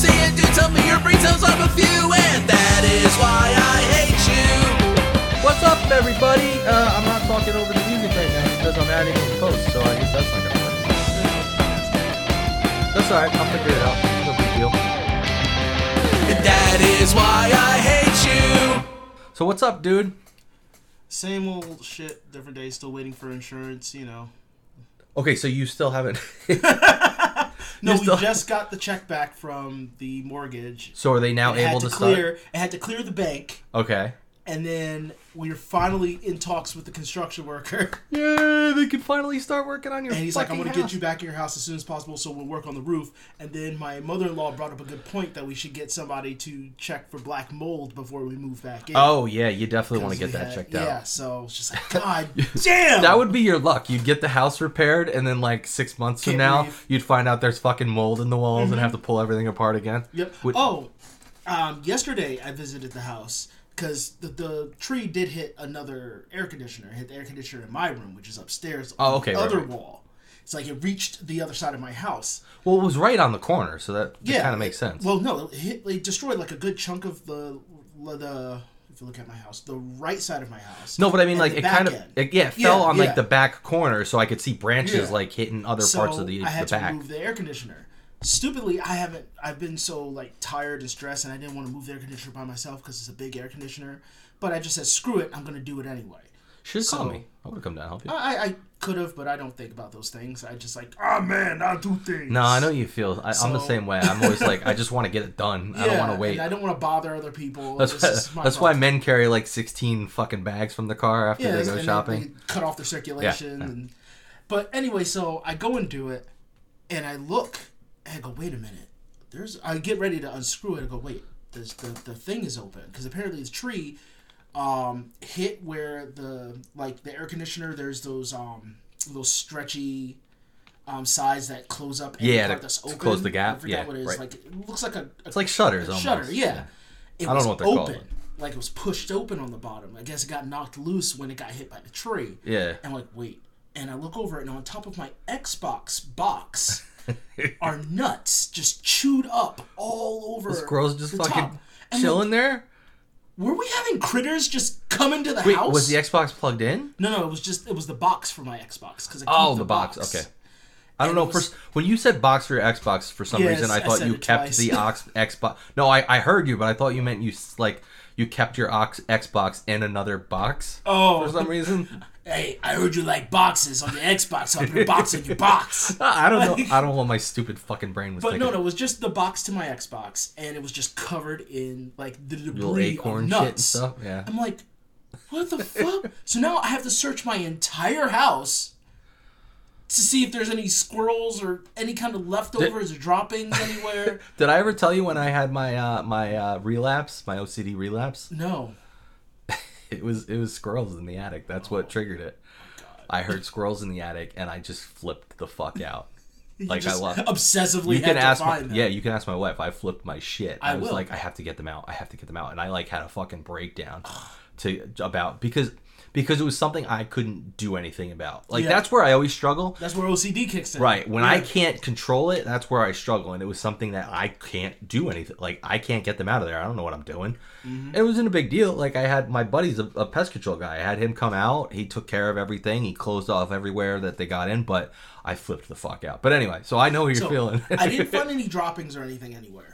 say it, do tell me your brain cells off a few, and that is why I hate you. What's up, everybody? Uh, I'm not talking over the music right now because I'm adding it in post, so I guess that's not gonna work. That's alright. I'll figure it out. No big deal. And that is why I hate you. So what's up, dude? Same old shit, different day. Still waiting for insurance. You know. Okay, so you still haven't. No, we still- just got the check back from the mortgage. so are they now It able to to clear. It had to clear the bank. Okay. And then we are finally in talks with the construction worker. Yay! They can finally start working on your. And he's like, "I'm going to get you back in your house as soon as possible, so we'll work on the roof." And then my mother-in-law brought up a good point that we should get somebody to check for black mold before we move back in. Oh yeah, you definitely want to get that had- checked out. Yeah, out. so it's just like, God damn. That would be your luck. You'd get the house repaired, and then like six months from Can't now, breathe. you'd find out there's fucking mold in the walls and have to pull everything apart again. Yep. Would- oh, um, yesterday I visited the house because the, the tree did hit another air conditioner. It hit the air conditioner in my room, which is upstairs. Oh, on okay, The right, other right. wall. It's like it reached the other side of my house. Well, it was right on the corner, so that, Yeah, kind of makes sense. Well, no, it, hit, it destroyed like a good chunk of the the. If you look at my house, the right side of my house. no, but I mean, like it kind of, it, yeah, it fell Yeah, on yeah. like the back corner, so I could see branches Yeah. like hitting other so parts of the, I had the to back. move the air conditioner. Stupidly, I haven't. I've been so like tired and stressed, and I didn't want to move the air conditioner by myself because it's a big air conditioner. But I just said, screw it, I'm gonna do it anyway. Should call so- me. I would have come down and help you. I, I could have, but I don't think about those things. I just like, ah man, I'll do things. no, I know you feel. I, I'm the same way. I'm always like, I just want to get it done. I don't want to wait. I don't want to bother other people. That's why, that's why men carry like 16 fucking bags from the car after yeah, they go shopping. they cut off their circulation. yeah. And, but anyway, so I go and do it, and I look, and I go, wait a minute. There's. I get ready to unscrew it. I go, wait, there's the the thing is open because apparently the tree, um, hit where the like the air conditioner. There's those um those stretchy. Um, sides that close up. any Yeah, to- that's to open. close the gap. I forget Yeah, what it is. right. Like it looks like a, a It's like shutters a almost. shutter. Yeah, It I don't know what they're called. Like it was pushed open on the bottom. I guess it got knocked loose when it got hit by the tree. Yeah. And I'm like, wait. And I look over it, and on top of my Xbox box are nuts just chewed up all over. Squirrels just the fucking top. And chilling there. were we having critters just come into the Wait, house? was the Xbox plugged in? no, no, it was just it was the box for my Xbox because Oh, the box. Okay. I don't And know. was- First, when you said box for your Xbox, for some Yes, reason, I I thought said you kept twice. the ox Xbox. No, I, I heard you, but I thought you meant you like you kept your ox Xbox in another box Oh, for some reason. hey, I heard you like boxes on your Xbox. So I put a box in your box. I don't know. I don't know what my stupid fucking brain was But thinking. no, no, it was just the box to my Xbox, and it was just covered in like the debris acorn of shit and nuts. stuff. Yeah. I'm like, what the fuck? So now I have to search my entire house to see if there's any squirrels or any kind of leftovers or droppings anywhere. Did I ever tell you when I had my uh, my uh, relapse, my OCD relapse? No. It was it was squirrels in the attic. That's what triggered it. I heard squirrels in the attic, and I just flipped the fuck out. Like I love. obsessively You can ask my yeah. You can ask my wife. I flipped my shit. I, I was will. like, I have to get them out. I have to get them out, and I like had a fucking breakdown to about because because it was something I couldn't do anything about. Like Yeah. that's where I always struggle. That's where OCD kicks in. Right. When I can't control it, that's where I struggle. And it was something that I can't do anything. Like, I can't get them out of there. I don't know what I'm doing. Mm-hmm. It wasn't a big deal. Like, I had my buddy's a, a pest control guy. I had him come out. He took care of everything. He closed off everywhere that they got in, but I flipped the fuck out. But anyway, so I know what you're So, feeling. I didn't find any droppings or anything anywhere.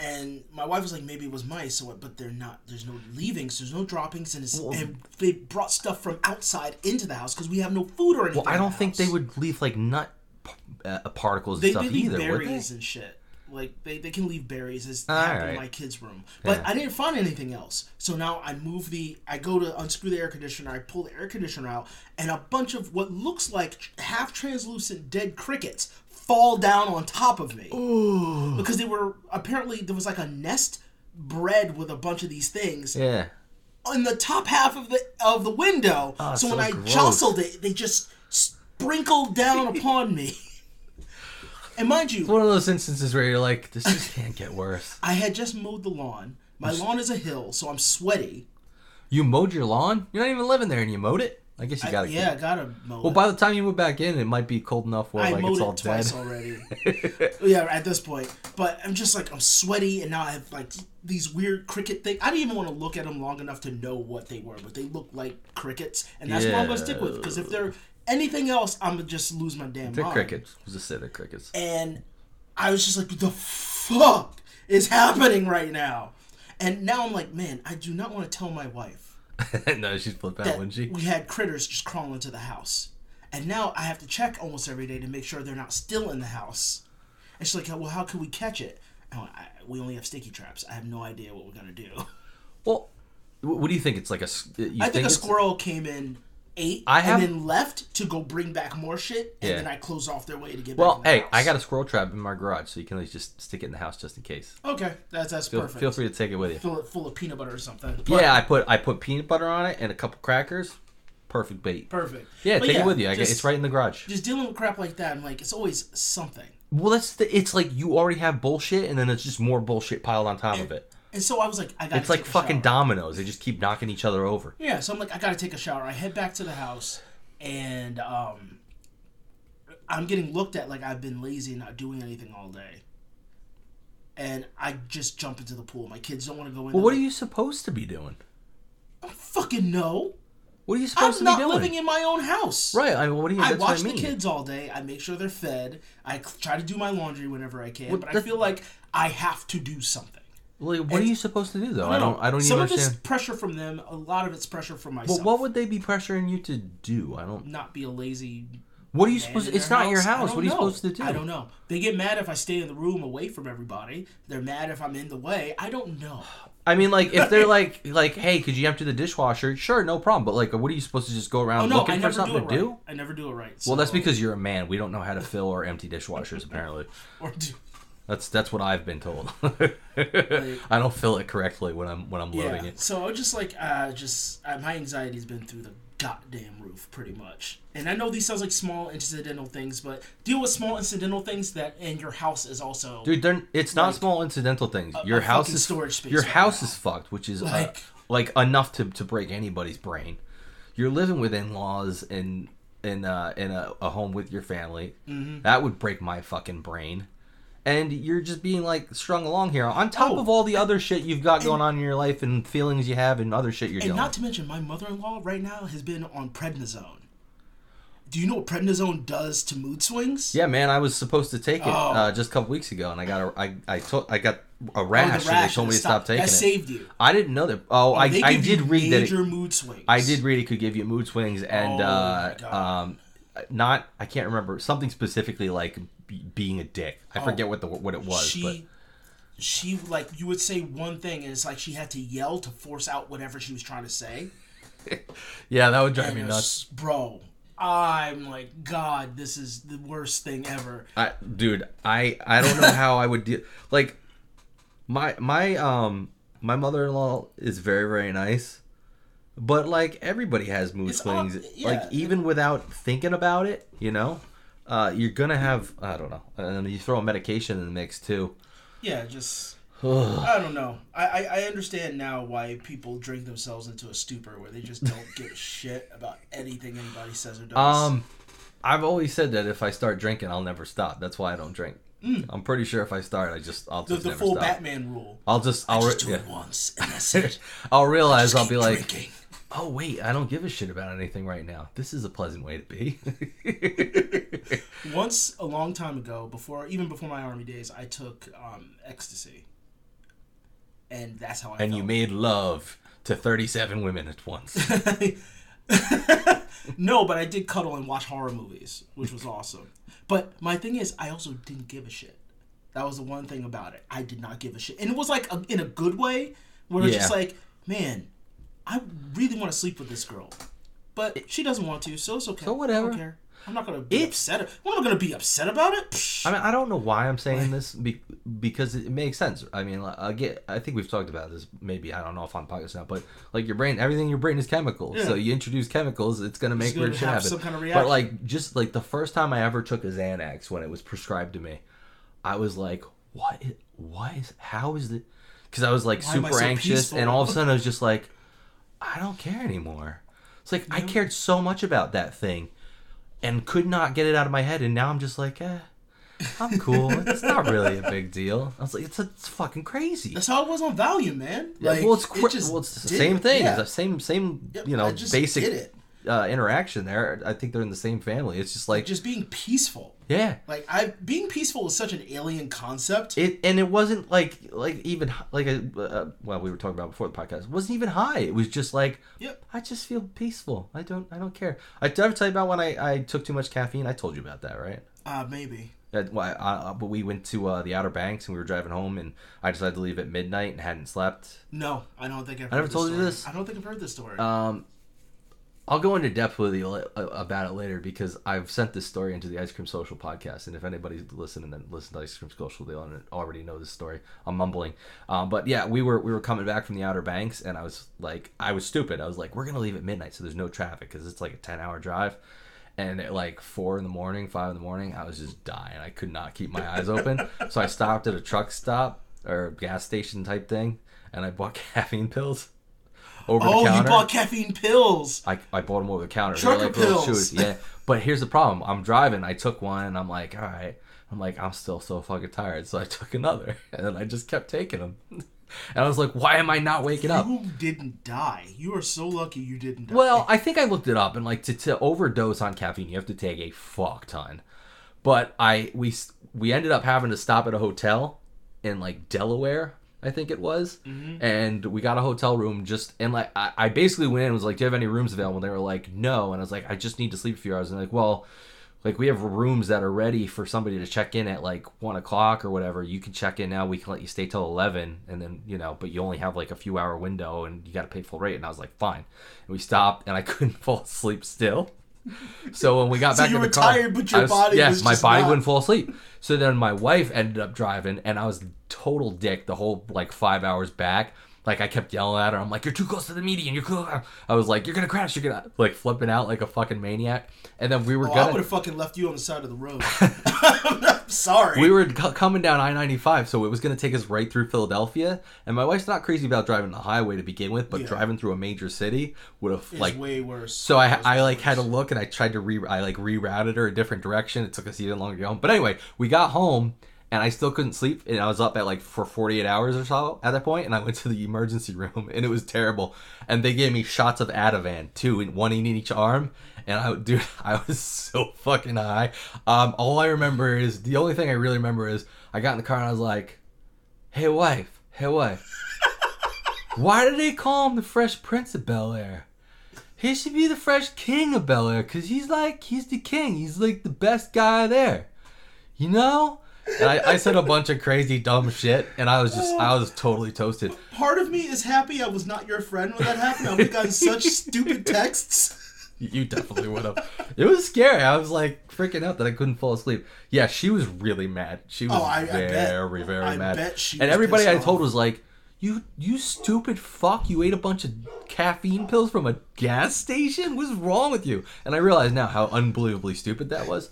And my wife was like, maybe it was mice, so what? But they're not. There's no leavings. There's no droppings, and, it's, and they brought stuff from outside into the house because we have no food or anything. well, I don't the think they would leave, like, nut uh, particles and They, stuff they leave either, berries and shit. Like they, they can leave berries as All happened in my kids' room. But Yeah. I didn't find anything else. So now I move the I go to unscrew the air conditioner, I pull the air conditioner out, and a bunch of what looks like half translucent dead crickets fall down on top of me. Because they were apparently there was like a nest bred with a bunch of these things Yeah. on the top half of the of the window. Oh, so so when I jostled it, they just sprinkled down upon me. And mind you, It's one of those instances where you're like, this just can't get worse. I had just mowed the lawn. My lawn is a hill, so I'm sweaty. You mowed your lawn? You're not even living there and you mowed it? I guess you got to. yeah, I gotta mow. Well, it. by the time you move back in, it might be cold enough where I like mowed it's it all twice dead. already. yeah, at this point. But I'm just like I'm sweaty, and now I have like these weird cricket things. I didn't even want to look at them long enough to know what they were, but they look like crickets, and that's what I'm gonna stick with. Because if they're anything else, I'm gonna just lose my damn They're mind. crickets. We'll just say they're crickets. And I was just like, the fuck is happening right now?" And now I'm like, man, I do not want to tell my wife no, she's flipping out, that wouldn't she? we had critters just crawling into the house. And now I have to check almost every day to make sure they're not still in the house. And she's like, well, how can we catch it? And I we only have sticky traps. I have no idea what we're going to do. Well, what do you think? It's like a. I think, a squirrel came in, ate, I have- and then left to go bring back more shit. And Yeah. then I close off their way to get Well, back in the hey, house. I got a squirrel trap in my garage, so you can at least just stick it in the house just in case. Okay, that's, that's Feel, perfect. feel free to take it with you. Fill it full of peanut butter or something. But- Yeah, I put I put peanut butter on it and a couple crackers. Perfect bait. Perfect. Yeah, But take it with you. I just- it's right in the garage. Just dealing with crap like that, I'm like, it's always something. Well, that's the, it's like you already have bullshit, and then it's just more bullshit piled on top of it. And so I was like, I got It's like fucking dominoes. They just keep knocking each other over. Yeah, so I'm like, I gotta take a shower. I head back to the house, and um, I'm getting looked at like I've been lazy and not doing anything all day. And I just jump into the pool. My kids don't want to go in. Well, what are you supposed to be doing? I fucking know. What are you supposed I'm to be doing? I'm not living in my own house. right. I mean, what do you? I watch I mean. the kids all day. I make sure they're fed. I try to do my laundry whenever I can, Well, but I feel like I have to do something. Like, what are you supposed to do though? I don't. I don't even know. Some understand. of it's pressure from them. A lot of it's pressure from myself. Well, what would they be pressuring you to do? I don't. not be a lazy What are you supposed? in It's not your house. What are you supposed to do? I don't know. They get mad if I stay in the room away from everybody. They're mad if I'm in the way. I don't know. I mean, like, if they're like, like, hey, could you empty the dishwasher? Sure, no problem. But like, what are you supposed to just go Oh around no, looking I for never do something to right. do? I never do it right. Well, that's because you're a man. We don't know how to fill or empty dishwashers. Apparently, or do, that's that's what I've been told. I don't fill it correctly when I'm when I'm loading yeah. it. So I just like uh, just uh, my anxiety's been through the goddamn roof pretty much. And I know these sounds like small incidental things, but deal with small incidental things that and your house is also Dude, it's not Like, small incidental things. Your a house is storage space Your right house now. is fucked, which is uh, Like- like enough to, to break anybody's brain. You're living with in in uh, in a, a home with your family. Mm-hmm. That would break my fucking brain. And you're just being like strung along here on top Oh, of all the other shit you've got going on in your life and feelings you have and other shit you're And doing. not to mention, my mother-in-law right now has been on prednisone. Do you know what prednisone does to mood swings? yeah, man, I was supposed to take it Oh. uh, just a couple weeks ago, and I got a I I took I got a Oh, rash, and they told me to stop- stop taking that it. saved you. I didn't know that. Oh, I, I did read that. It, mood swings. I did read it could give you mood swings and Oh, uh, um, not I can't remember something specifically like be, being a dick. I forget what the what it was, Oh. She, but she like you would say one thing, and it's like she had to yell to force out whatever she was trying to say. yeah, that would drive And me nuts. bro. I'm like, God, this is the worst thing ever. I, dude, I I don't know how I would deal. Like my my um my mother in law is very very nice, but like everybody has mood It's all- swings. yeah. Like even without thinking about it, you know, uh, you're gonna have I don't know, and you throw a medication in the mix too. Yeah, just I don't know. I, I I understand now why people drink themselves into a stupor where they just don't give a shit about anything anybody says or does. Um, I've always said that if I start drinking, I'll never stop. That's why I don't drink. I'm pretty sure if I start, I just I'll Mm. the, just the never full stop. Batman rule. I'll just I'll Just re- do yeah. it once, and that's it. I'll realize I'll be like, drinking. Oh wait, I don't give a shit about anything right now. This is a pleasant way to be. Once a long time ago, before even before my army days, I took um, ecstasy, and that's how I. and you made love to 37 women at once. no, but I did cuddle and watch horror movies, which was awesome. But my thing is, I also didn't give a shit. That was the one thing about it. I did not give a shit, and it was like a, in a good way, where it's just like, man, I really want to sleep with this girl, but she doesn't want to, so it's okay. So whatever. I don't care. I'm not gonna be It's- upset. I'm not gonna be upset about it. Psh. I mean, I don't know why I'm saying this be- because it makes sense. I mean, like, I get. I think we've talked about this. Maybe I don't know if on podcast now, but like your brain, everything in your brain is chemicals. Yeah. So you introduce chemicals, it's gonna make gonna weird shit happen. kind of But like, just like the first time I ever took a Xanax when it was prescribed to me, I was like, "What? Is, what is? How is it?" Because I was like Why super so anxious, peaceful? and all of a sudden I was just like, "I don't care anymore." It's like I cared so much about that thing, and could not get it out of my head, and now I'm just like, eh, I'm cool. it's not really a big deal. I was like, it's it's fucking crazy. That's how it was on Valium, man. Yeah, Like, well, it's it just well, it's the same it. thing. Yeah. It's the same same Yep, you know basic it. Uh, interaction there. I think they're in the same family. It's just like Just being peaceful. Yeah. Like I, being peaceful is such an alien concept. It and it wasn't like like even like a uh, well we were talking about before the podcast. It wasn't even high. It was just like Yep. I just feel peaceful. I don't I don't care. I did I ever tell you about when I I took too much caffeine? I told you about that, right? Uh, maybe. That, why, uh, but we went to uh, the Outer Banks and we were driving home and I decided to leave at midnight and hadn't slept. No, I don't think I've. I never told you this? I don't think I've heard this story. Um, I'll go into depth with you about it later because I've sent this story into the Ice Cream Social podcast, and if anybody's listening and listen to Ice Cream Social, they already know this story. I'm mumbling, um, but yeah, we were we were coming back from the Outer Banks, and I was like, I was stupid. I was like, we're gonna leave at midnight, so there's no traffic because it's like a 10 hour drive. And at like four in the morning, five in the morning, I was just dying. I could not keep my eyes open. so I stopped at a truck stop or gas station type thing, and I bought caffeine pills over oh, the you bought caffeine pills. I, I bought them over the counter. Trucker like pills. chews. Yeah. But here's the problem. I'm driving. I took one and I'm like, all right. I'm like, I'm still so fucking tired. So I took another. And then I just kept taking them. And I was like, why am I not waking up? You didn't die. You are so lucky you didn't die. Well, I think I looked it up and like to, to overdose on caffeine, you have to take a fuck ton. But I we we ended up having to stop at a hotel in like Delaware, I think it was, mm-hmm. and we got a hotel room just and like I, I basically went in and was like, "Do you have any rooms available?" And they were like, "No," and I was like, "I just need to sleep a few hours." And like, "Well." Like we have rooms that are ready for somebody to check in at like one o'clock or whatever. You can check in now. We can let you stay till eleven, and then you know, but you only have like a few hour window, and you got to pay full rate. And I was like, fine. And we stopped, and I couldn't fall asleep still. So when we got So back you in the were car, tired, but your was, body yeah, was my body not. wouldn't fall asleep. So then my wife ended up driving, and I was total dick the whole like five hours back. Like I kept yelling at her. I'm like, "You're too close to the median. You're close." I was like, "You're gonna crash. You're gonna like flipping out like a fucking maniac." And then we were oh, I gonna I would have fucking left you on the side of the road. I'm sorry. we were c- coming down I-95, so it was going to take us right through Philadelphia. And my wife's not crazy about driving the highway to begin with, but Yeah. driving through a major city would have like. way worse. So I, I way like had to look and I tried to re I like rerouted her a different direction. It took us even longer to get home. But anyway, we got home and I still couldn't sleep and I was up at like for 48 hours or so at that point and I went to the emergency room and it was terrible. And they gave me shots of Ativan too, in one in each arm. And I dude, I was so fucking high. Um, all I remember is the only thing I really remember is I got in the car and I was like, "Hey wife, hey wife, why do they call him the Fresh Prince of Bel Air?" He should be the fresh king of Bel Air because he's like, he's the king. He's like the best guy there. You know? And I, I said a bunch of crazy, dumb shit, and I was just, I was totally toasted. Part of me is happy I was not your friend when that happened. I would have gotten such stupid texts. You definitely would have. It was scary. I was like freaking out that I couldn't fall asleep. Yeah, she was really mad. She was Oh, I- I bet. very, very I mad. bet she and everybody I told off. was like, "You, you stupid fuck! You ate a bunch of caffeine pills from a gas station. What's wrong with you?" And I realize now how unbelievably stupid that was.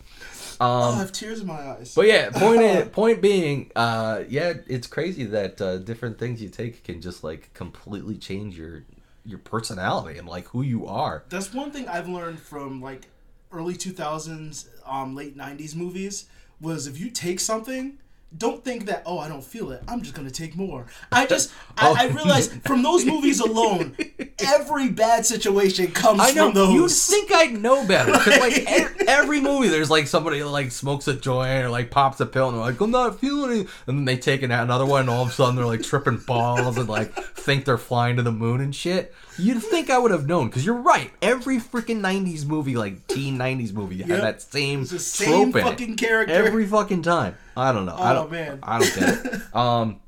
Oh, Um, I have tears in my eyes. But yeah, point i- point being, uh, yeah, it's crazy that uh, different things you take can just like completely change your your personality and like who you are. That's one thing I've learned from like early 2000s, um, late 90s movies was if you take something, don't think that oh I don't feel it. I'm just gonna take more. I just Oh. I, I realized from those movies alone, every bad situation comes I know from those. you think I'd know better because like e- every movie, there's like somebody like smokes a joint or like pops a pill and they're like I'm not feeling it, and then they take another one and all of a sudden they're like tripping balls and like think they're flying to the moon and shit. You'd think I would have known because you're right. Every freaking '90s movie, like teen '90s movie, Yep. had that same the same trope in it. fucking character. every fucking time. I don't know. I Oh, don't, man. I don't get it. Um,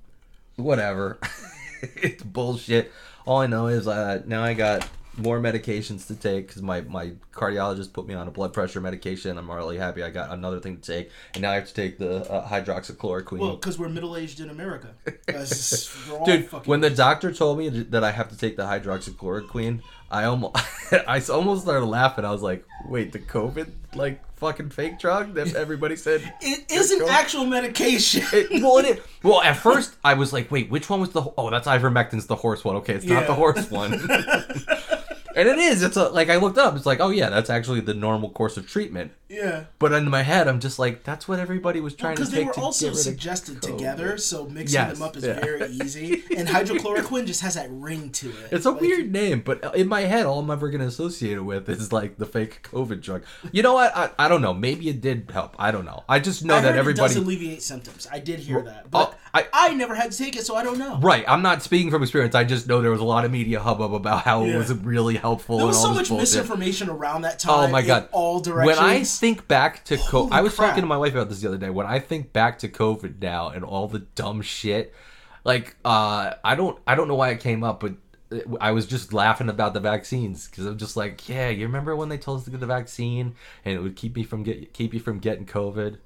whatever. it's bullshit. All I know is uh, now I got more medications to take because my, my cardiologist put me on a blood pressure medication. I'm really happy I got another thing to take, and now I have to take the uh, hydroxychloroquine. well, because we're middle aged in America. Just- Dude, fucking- when the doctor told me that I have to take the hydroxychloroquine, I almost I almost started laughing. I was like, "Wait, the COVID like fucking fake drug that everybody said it isn't go. actual medication. It, well, it is. Well, at first I was like, wait, which one was the? Oh, that's ivermectin's the horse one. Okay, it's not the horse one. And it is. It's a, like I looked up. It's like, oh yeah, that's actually the normal course of treatment. Yeah. But in my head, I'm just like, that's what everybody was trying to take. Because they were to also get rid of suggested together, so mixing Yes, them up is yeah. very easy. And hydrochloroquine just has that ring to it. It's a Like, weird name, but in my head, all I'm ever going to associate it with is like the fake COVID drug. You know what? I, I don't know. Maybe it did help. I don't know. I just know I that everybody. it does alleviate symptoms. I did hear that, but Oh, I- I, never had to take it, so I don't know. Right, I'm not speaking from experience. I just know there was a lot of media hubbub about how Yeah. it was really helpful. There was so much bullshit. misinformation around that oh, time. Oh my in god! all directions. When I think back to COVID, I was crap. talking to my wife about this the other day. When I think back to COVID now and all the dumb shit, like uh, I don't, I don't know why it came up, but it- I was just laughing about the vaccines because I'm just like, yeah, you remember when they told us to get the vaccine and it would keep me from get keep you from getting COVID,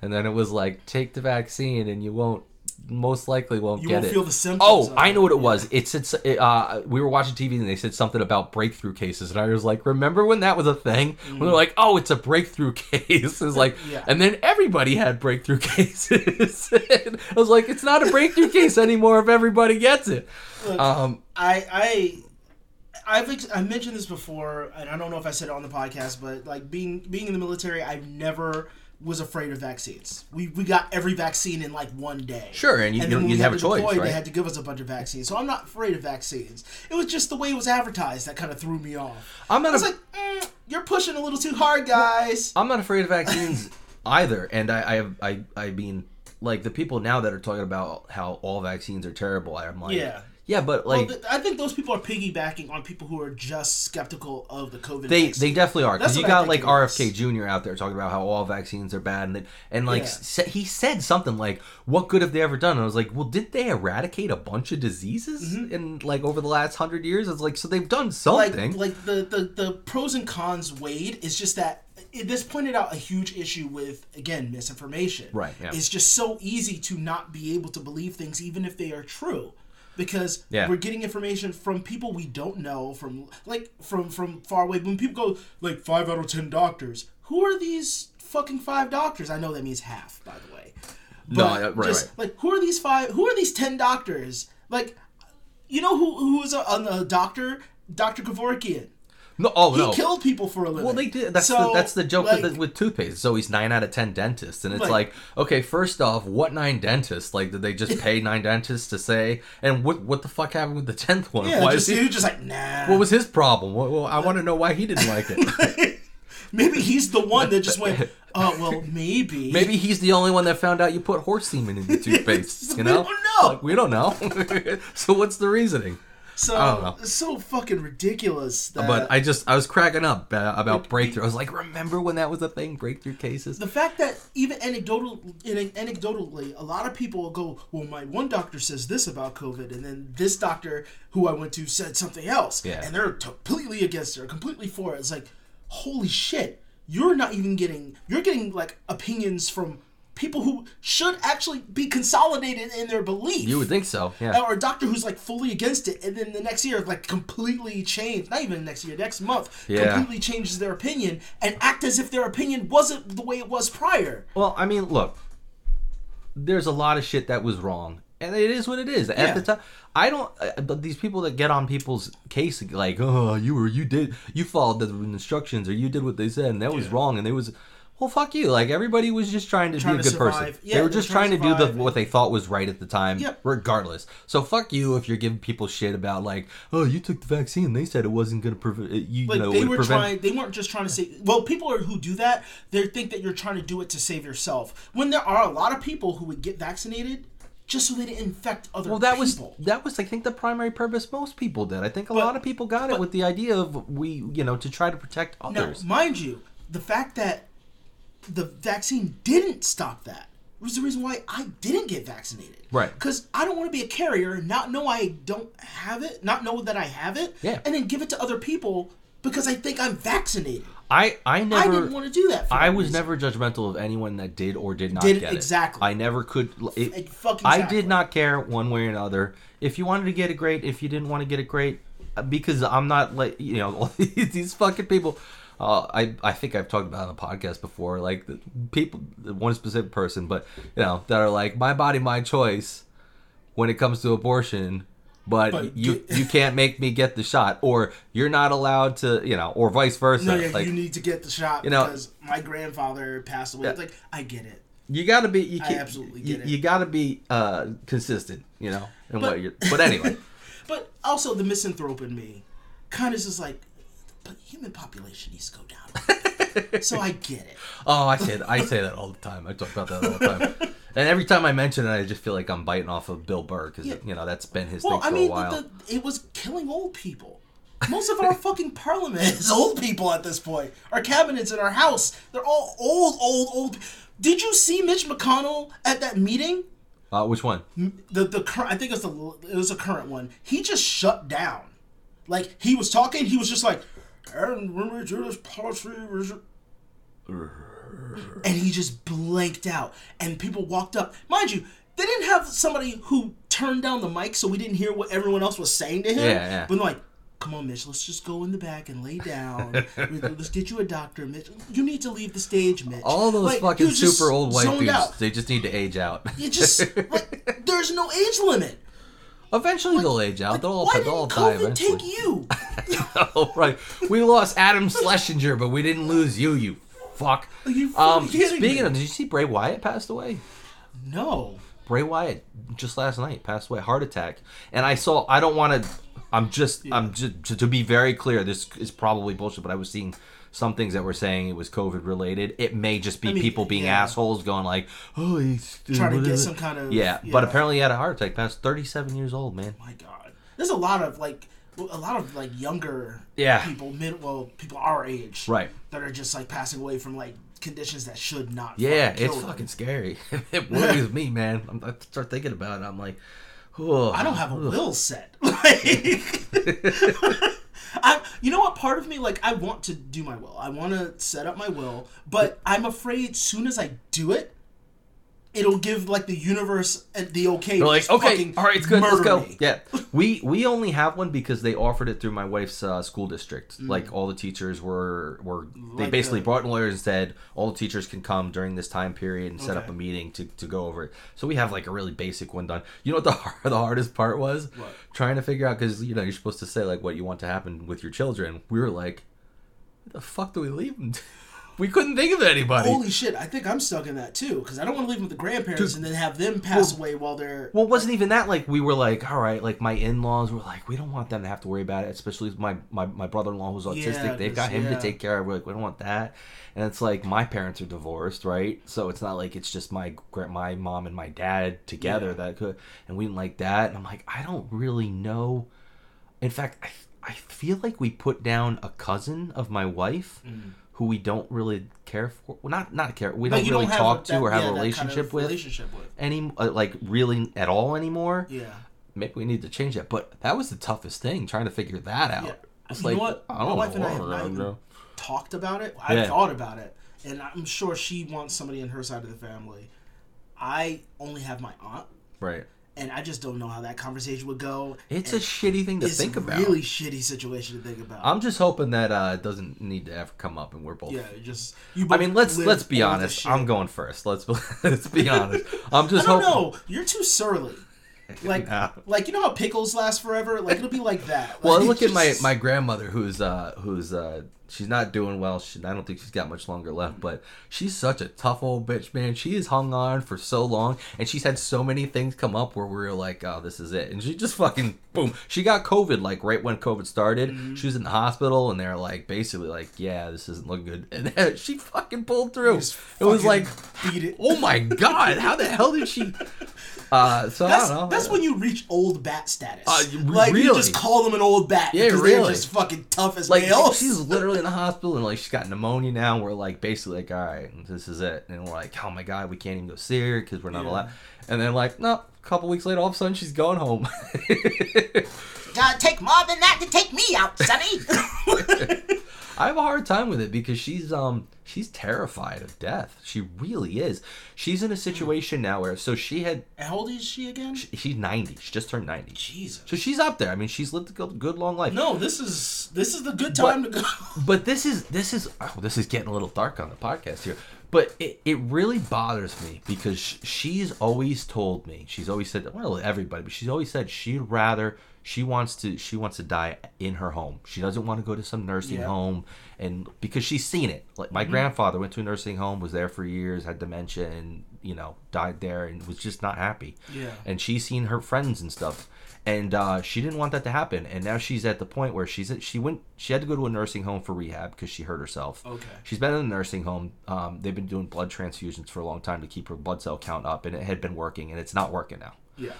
and then it was like, take the vaccine and you won't. Most likely won't You get won't it. feel the symptoms Oh, I it. know what it Yeah. was. It's it's it, uh we were watching TV and they said something about breakthrough cases and I was like, remember when that was a thing? When they're like, oh, it's a breakthrough case. It's like, Mm. Yeah. and then everybody had breakthrough cases. And I was like, it's not a breakthrough case anymore if everybody gets it. Look, Um, I I I've ex- I mentioned this before, and I don't know if I said it on the podcast, but like being being in the military, I've never was afraid of vaccines. We we got every vaccine in like one day. Sure, and you- then you- when you we have a choice, deploy, right? They had to give us a bunch of vaccines, so I'm not afraid of vaccines. It was just the way it was advertised that kind of threw me off. I'm not I was a- like, mm, you're pushing a little too hard, guys. I'm not afraid of vaccines either, and I, I I I mean, like the people now that are talking about how all vaccines are terrible. I'm like, Yeah. Yeah, but Well, like. th- I think those people are piggybacking on people who are just skeptical of the COVID. They vaccine. they definitely are because you got like RFK. Jr. out there talking about how all vaccines are bad and then, and like Yeah. sa- he said something like, "What good have they ever done?" And I was like, "Well, did they eradicate a bunch of diseases in like over the last hundred years?" It's like so they've done Mm-hmm. like something. like the, the the pros and cons weighed is just that it, this pointed out a huge issue with again misinformation Right, yeah. it's just so easy to not be able to believe things even if they are true because Yeah. we're getting information from people we don't know from like from from far away when people go like five out of ten doctors who are these fucking five doctors i know that means half by the way No, But yeah, right, just, right. like who are these five who are these ten doctors like you know who who is a, a doctor? Dr. Kevorkian. No, oh He no. killed people for a living. Well, they did. That's the, that's the joke like, with, the, with toothpaste. It's always nine out of ten dentists, and it's Like- like, okay, first off, what nine dentists? Like, did they just pay nine dentists to say? And what what the fuck happened with the tenth one? Yeah, why just, is he he? was just like, nah. What was his problem? Well, well, I uh, want to know why he didn't like it. maybe he's the one that just went, oh, well, maybe. Maybe he's the only one that found out you put horse semen in your toothpaste. You We know? don't know. Like, we don't know. so what's the reasoning? So, I don't know. it's so fucking ridiculous that. But I just I was cracking up uh, about breakthrough. I was like, remember when that was a thing? Breakthrough cases. the fact that even anecdotal, anecdotally, a lot of people will go, well, my one doctor says this about COVID, and then this doctor who I went to said something else, Yeah. and they're completely against it or completely for it. It's like, holy shit, you're not even getting, you're getting like opinions from people who should actually be consolidated in their belief. You would think so, yeah. or a doctor who's like fully against it, and then the next year like completely change. Not even next year, next month, Yeah. completely changes their opinion and act as if their opinion wasn't the way it was prior. Well, I mean, look, there's a lot of shit that was wrong, and it is what it is. Yeah. At the time, I don't. Uh, but these people that get on people's case, like, oh, you were, you did, you followed the instructions, or you did what they said, and that was Yeah. wrong, and they was. Well, fuck you. Like everybody was just trying to Trying be a to good person. Yeah, they were just trying trying to do the what they thought was right at the time, Yep. regardless. So fuck you if you're giving people shit about like, oh, you took the vaccine. They said it wasn't going to prevent you. Like know, they were prevent. trying, they weren't just trying to say. Well, people are, who do that, they think that you're trying to do it to save yourself. When there are a lot of people who would get vaccinated just so they didn't infect other Well, that people. was that was I think the primary purpose most people did. I think a But- lot of people got it with the idea of we, you know, to try to protect Now, others. mind you, the fact that the vaccine didn't stop that was the reason why I didn't get vaccinated. Right. Because I don't want to be a carrier, not know I don't have it, not know that I have it, Yeah. and then give it to other people because I think I'm vaccinated. I I never. I didn't want to do that. For I that was reason. never judgmental of anyone that did or did not Did get it. exactly. I never could. It, Like, fucking I exactly. did not care one way or another. If you wanted to get it, great. If you didn't want to get it, great. Uh, Because I'm not like you know these fucking people. Uh, I I think I've talked about it on the podcast before. Like the people, one specific person, but you know that are like my body, my choice. When it comes to abortion, but, But you you can't make me get the shot, or you're not allowed to, you know, or vice versa. No, yeah, like you need to get the shot you know- because my grandfather passed away. It's like I get it. you got to be. You I can't, absolutely you, get it. You got to be uh, consistent, you know, But- what you're. But anyway, But also the misanthrope in me kind of just like, but human population needs to go down. so I get it. oh, I say I say that all the time. I talk about that all the time. And every time I mention it, I just feel like I'm biting off of Bill Burr because Yeah. you know that's been his Well, thing for I mean, a while. the, the, it was killing old people. Most of our fucking parliament is old people at this point. Our cabinets in our house, they're all old, old, old. Did you see Mitch McConnell at that meeting? uh, which one? The the I think it's the it was a current one. He just shut down. Like he was talking, he was just like, and when we do this policy, we and he just blanked out. And people walked up. Mind you, they didn't have somebody who turned down the mic so we didn't hear what everyone else was saying to him. Yeah, yeah. But like, come on, Mitch, let's just go in the back and lay down. let's get you a doctor, Mitch. You need to leave the stage, Mitch. All those Like, fucking super old white zoned dudes. out. They just need to age out. You just like, there's no age limit. Eventually they'll age out. they'll all, they'll all die eventually. take you? oh, right. We lost Adam Schlesinger, but we didn't lose you, you fuck. You um, speaking me? of, did you see Bray Wyatt passed away? No. Bray Wyatt just last night passed away, heart attack. And I saw. I don't want to. I'm just. I'm just to, to be very clear. This is probably bullshit, but I was seeing some things that were saying it was COVID related. It may just be I mean, people being yeah. assholes, going like, "Oh, he's uh, Trying to get some kind of- yeah, yeah. But apparently, he had a heart attack. Passed 37 years old, man. My God. There's a lot of like a lot of like younger Yeah. people mid well people our age Right. that are just like passing away from like conditions that should not Yeah, fucking it's them. fucking scary. it worries me, man. I'm, I start thinking about it. I'm like, oh, I don't have a will set. Like, I, you know what? Part of me, like, I want to do my will. I want to set up my will, but I'm afraid soon as I do it, it'll give like the universe the okay. They're like, okay, fucking all right, it's good, let's murder go. me. Yeah, we we only have one because they offered it through my wife's uh, school district. Like all the teachers were were they Mm. Like basically the- brought in lawyers and said all the teachers can come during this time period and set up a meeting to, to go over it. So we have like a really basic one done. You know what the hard, the hardest part was? What? Trying to figure out because you know you're supposed to say like what you want to happen with your children. We were like, what the fuck do we leave them? We couldn't think of anybody. Holy shit! I think I'm stuck in that too because I don't want to leave them with the grandparents and then have them pass away while they're. Well, it wasn't even that. Like we were like, all right, like my in-laws were like, we don't want them to have to worry about it, especially my my, my brother-in-law who's autistic. Yeah, They've got him yeah. to take care of. We're like, we don't want that. And it's like my parents are divorced, right? So it's not like it's just my my mom and my dad together Yeah. that could, and we didn't like that. And I'm like, I don't really know. In fact, I I feel like we put down a cousin of my wife. Mm. Who we don't really care for, well, not not care. We don't really have talk to or have yeah, a that kind relationship of with Relationship with. any uh, like really at all anymore Yeah. maybe we need to change that but that was the toughest thing trying to figure that out Yeah. it's You like know what? i My don't wife and I have know, I don't even talked about it. I Yeah. thought about it, and I'm sure she wants somebody in her side of the family. I only have my aunt, right and I just don't know how that conversation would go. it's a shitty thing to it's think a about really shitty situation to think about. i'm just hoping that uh it doesn't need to ever come up and we're both yeah, just you. i mean let's let's be honest i'm going first let's let's be honest i'm I just don't hoping know. You're too surly. Like, like you know how pickles last forever. Like it'll be like that. well Like, look at my my grandmother who's uh who's uh she's not doing well she, i don't think she's got much longer left but she's such a tough old bitch man she has hung on for so long and she's had so many things come up where we were like oh this is it and she just fucking boom she got covid like right when covid started Mm-hmm. she was in the hospital and they're like basically like yeah this isn't looking good and she fucking pulled through it was like beat it. oh my god how the hell did she uh so That's, i don't know that's when you reach old bat status. Uh, like you just call them an old bat Yeah, because they're just fucking tough as like nails. she's literally in the hospital and like she's got pneumonia now. And we're like basically like, all right, this is it. And we're like, oh my god, we can't even go see her because we're not Yeah. allowed. And then like, no, a couple weeks later, all of a sudden she's going home. Gotta take more than that to take me out, Sonny. I have a hard time with it because she's um she's terrified of death. She really is. She's in a situation now where so she had How old is she again? she's ninety. She just turned ninety. Jesus. So she's up there. I mean, she's lived a good, good long life. No, this is this is the good time to go. But this is this is oh, this is getting a little dark on the podcast here. But it, it really bothers me because she's always told me she's always said well everybody but she's always said she'd rather She wants to she wants to die in her home. She doesn't want to go to some nursing Yeah. home and because she's seen it. Like my grandfather went to a nursing home, was there for years, had dementia and, you know, died there and was just not happy. Yeah. And she's seen her friends and stuff. And uh, she didn't want that to happen. And now she's at the point where she's she went she had to go to a nursing home for rehab because she hurt herself. Okay. She's been in a nursing home. Um, they've been doing blood transfusions for a long time to keep her blood cell count up, and it had been working, and it's not working now. Yeah.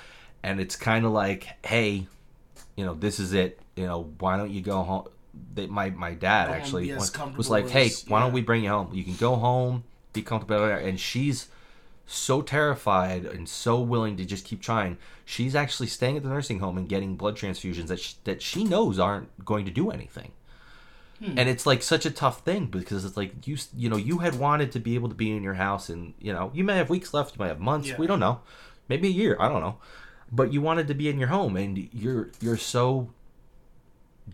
And it's kind of like, hey, you know, this is it. You know, why don't you go home? They, my my dad home, actually as was, like, hey, why don't we bring you home? You can go home, be comfortable. And she's so terrified and so willing to just keep trying. She's actually staying at the nursing home and getting blood transfusions that she, that she knows aren't going to do anything. Hmm. And it's like such a tough thing because it's like you you know you had wanted to be able to be in your house and you know you may have weeks left, you might have months, Yeah. we don't know, maybe a year, I don't know, but you wanted to be in your home and you're you're so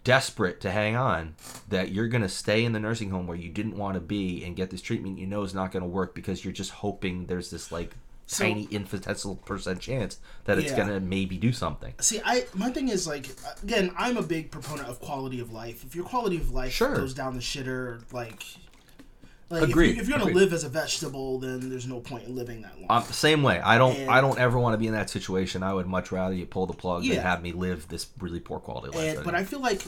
desperate to hang on that you're going to stay in the nursing home where you didn't want to be and get this treatment you know is not going to work because you're just hoping there's this like So- tiny infinitesimal percent chance that it's Yeah. going to maybe do something. See, I my thing is like again, I'm a big proponent of quality of life. If your quality of life Sure. goes down the shitter, like, like if, Agreed, you, if you're gonna agreed. live as a vegetable, then there's no point in living that long. Um, same way. I don't. And- I don't ever want to be in that situation. I would much rather you pull the plug than have me live this really poor quality life. and, but I feel like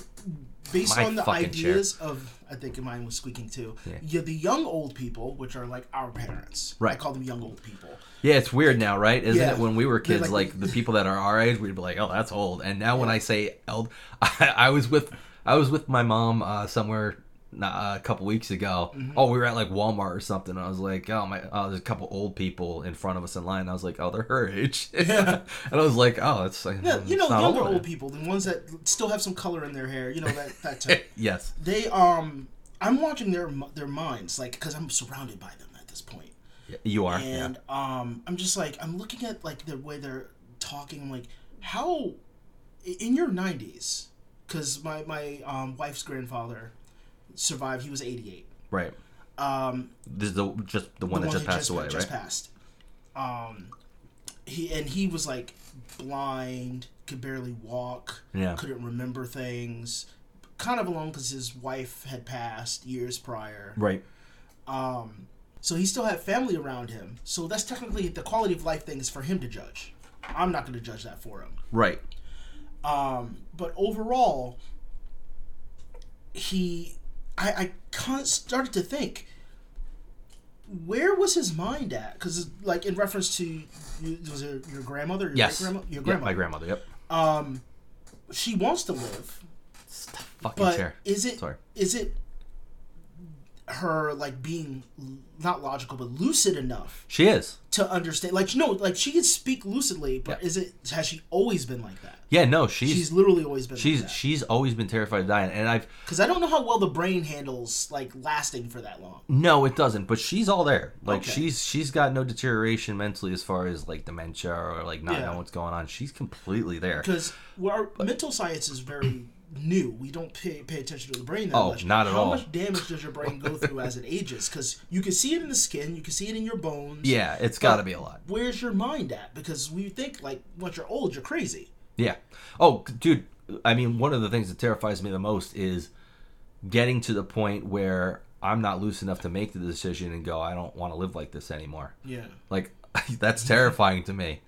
based My on the ideas of I think mine was squeaking too. Yeah. Yeah. the young old people, which are like our parents. I Right. call them young old people. yeah, it's weird now, right? Isn't Yeah. it? When we were kids, like- like, the people that are our age, we'd be like, "Oh, that's old." And now when I say old, I, I was with I was with my mom uh, somewhere not, a couple weeks ago. Mm-hmm. Oh, we were at like Walmart or something. And I was like, "Oh my!" Oh, there's a couple old people in front of us in line. I was like, "Oh, they're her age." Yeah. and I was like, "Oh, it's Yeah, you know, younger old. old people, the ones that still have some color in their hair. You know that that type. yes. they um, I'm watching their their minds like because I'm surrounded by them at this point. You are. and um, I'm just like I'm looking at like the way they're talking. I'm like, how in your 90s? Because my my um, wife's grandfather survived. He was 88. Right. Um, This is the just the one the that just passed away, just right? passed. Um, he and he was like blind, could barely walk, Yeah. couldn't remember things. Kind of alone because his wife had passed years prior. Right. Um, so he still had family around him. So that's technically the quality of life thing is for him to judge. I'm not going to judge that for him. Right. Um, but overall, he, I, I of started to think, where was his mind at? Because like in reference to, you- was it your grandmother? Your Yes. great-grandma- Your grandmother. my grandmother. Yep. Um, she wants to live, Fucking but chair. is it Sorry. is it her like being not logical but lucid enough She is. to understand like no like she can speak lucidly but Yeah. is it has she always been like that Yeah. No. She's she's literally always been she's, like she's always been terrified of dying, and I've because i don't know how well the brain handles like lasting for that long no, it doesn't. But she's all there. Like Okay. she's she's got no deterioration mentally as far as like dementia or like not Yeah. knowing what's going on. She's completely there. because our mental science is very new we don't pay, pay attention to the brain that Oh, much not at how all. much damage does your brain go through as it ages because you can see it in the skin you can see it in your bones Yeah, it's got to be a lot. where's your mind at because we think like once you're old you're crazy Yeah. Oh, dude. I mean, one of the things that terrifies me the most is getting to the point where I'm not loose enough to make the decision and go, I don't want to live like this anymore. yeah Like that's terrifying to me.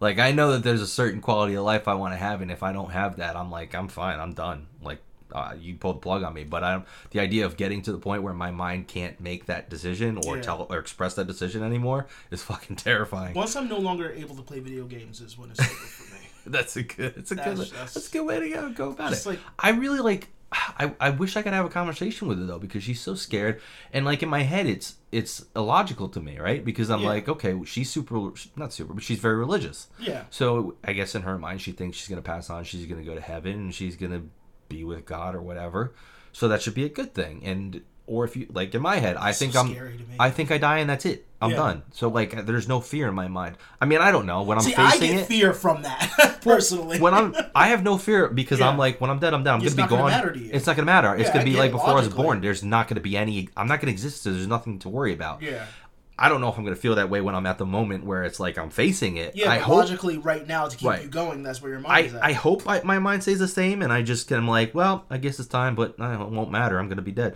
Like I know that there's a certain quality of life I want to have, and if I don't have that, I'm like I'm fine, I'm done. Like uh, you pull the plug on me. But I don't. The idea of getting to the point where my mind can't make that decision or Yeah. tell or express that decision anymore is fucking terrifying. Once I'm no longer able to play video games is when it's over for me. That's a good. It's a good. That's- That's, that's- a good way to go, go about it. like- I really like. I, I wish I could have a conversation with her though because she's so scared and like in my head it's it's illogical to me right because I'm Yeah. like okay she's super not super but she's very religious Yeah. so I guess in her mind she thinks she's gonna pass on she's gonna go to heaven and she's gonna be with God or whatever so that should be a good thing and or if you like in my head I think so I'm scary to me. I think I die and that's it I'm Yeah. done so like there's no fear in my mind I mean I don't know when I'm See, I facing get it fear from that personally. when I'm, I have no fear because Yeah. I'm like, when I'm dead, I'm dead. I'm It's gonna not be gonna gone. matter to you. It's not gonna matter. It's gonna be like before I was born. There's not gonna be any. I'm not gonna exist. So there's nothing to worry about. yeah. I don't know if I'm gonna feel that way when I'm at the moment where it's like I'm facing it. Yeah, I hope logically, right now to keep Right. you going, that's where your mind I, is at. I hope I, my mind stays the same, and I just am like, well, I guess it's time, but it won't matter. I'm gonna be dead.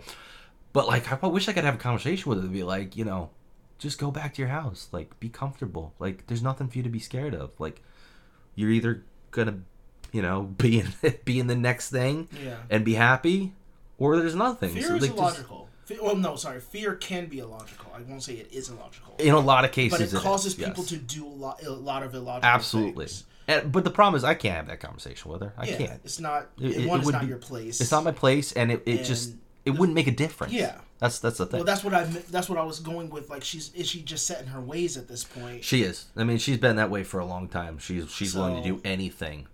But like, I wish I could have a conversation with it and be like, you know, just go back to your house, like, be comfortable. Like, there's nothing for you to be scared of. Like, you're either gonna, you know, be in be in the next thing Yeah. and be happy, or there's nothing. Fear So, is like, just- illogical. Fe- well, no, sorry. Fear can be illogical. I won't say it is illogical. in a lot of cases, but it causes people yes. to do a lot, a lot of illogical absolutely. things. And, but the problem is, I can't have that conversation with her. I Yeah, can't. it's not. It- it- one, it it's not be- your place. It's not my place, and it, it just And it wouldn't make a difference. Yeah. that's that's the thing. Well, that's what I. That's what I was going with. Like, she's is she just set in her ways at this point? She is. I mean, she's been that way for a long time. She's she's willing to do anything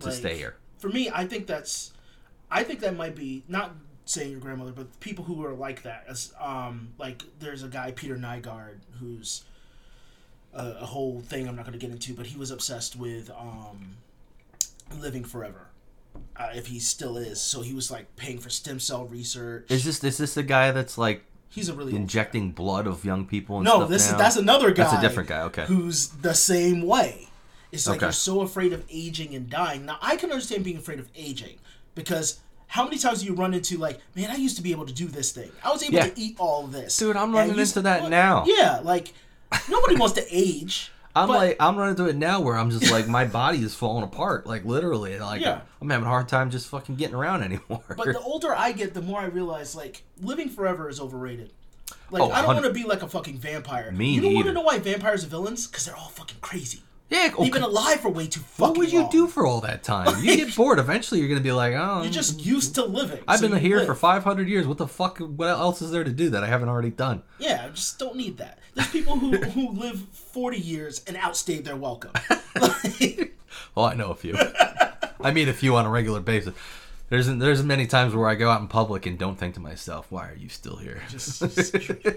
to Like, stay here. For me, I think that's. I think that might be not saying your grandmother, but people who are like that. As um, like there's a guy Peter Nygard who's a, a whole thing I'm not going to get into, but he was obsessed with um, living forever. Uh, if he still is, so he was like paying for stem cell research. Is this is this the guy that's like He's a really injecting blood of young people and No, stuff this now? is that's another guy. That's a different guy, okay. Who's the same way? It's like Okay. you're so afraid of aging and dying. Now I can understand being afraid of aging because how many times do you run into like, man, I used to be able to do this thing. I was able Yeah. to eat all this. Dude, I'm running into that well, now. Yeah, like nobody wants to age. I'm but- like I'm running through it now where I'm just like my body is falling apart, like literally. Like Yeah. I'm having a hard time just fucking getting around anymore. But the older I get, the more I realize like living forever is overrated. Like Oh, I don't want to be like a fucking vampire. Me you don't want to know why vampires are villains? Because they're all fucking crazy. Yeah, They've been alive for way too fucking what would you long. do for all that time? You get bored. Eventually, you're gonna be like, oh, You're just used to living. I've so been you here live. for 500 years. What the fuck? What else is there to do that I haven't already done? Yeah, I just don't need that. There's people who, who live 40 years and outstayed their welcome. Like, Well, I know a few. I meet a few on a regular basis. There's there's many times where I go out in public and don't think to myself, "Why are you still here?" just,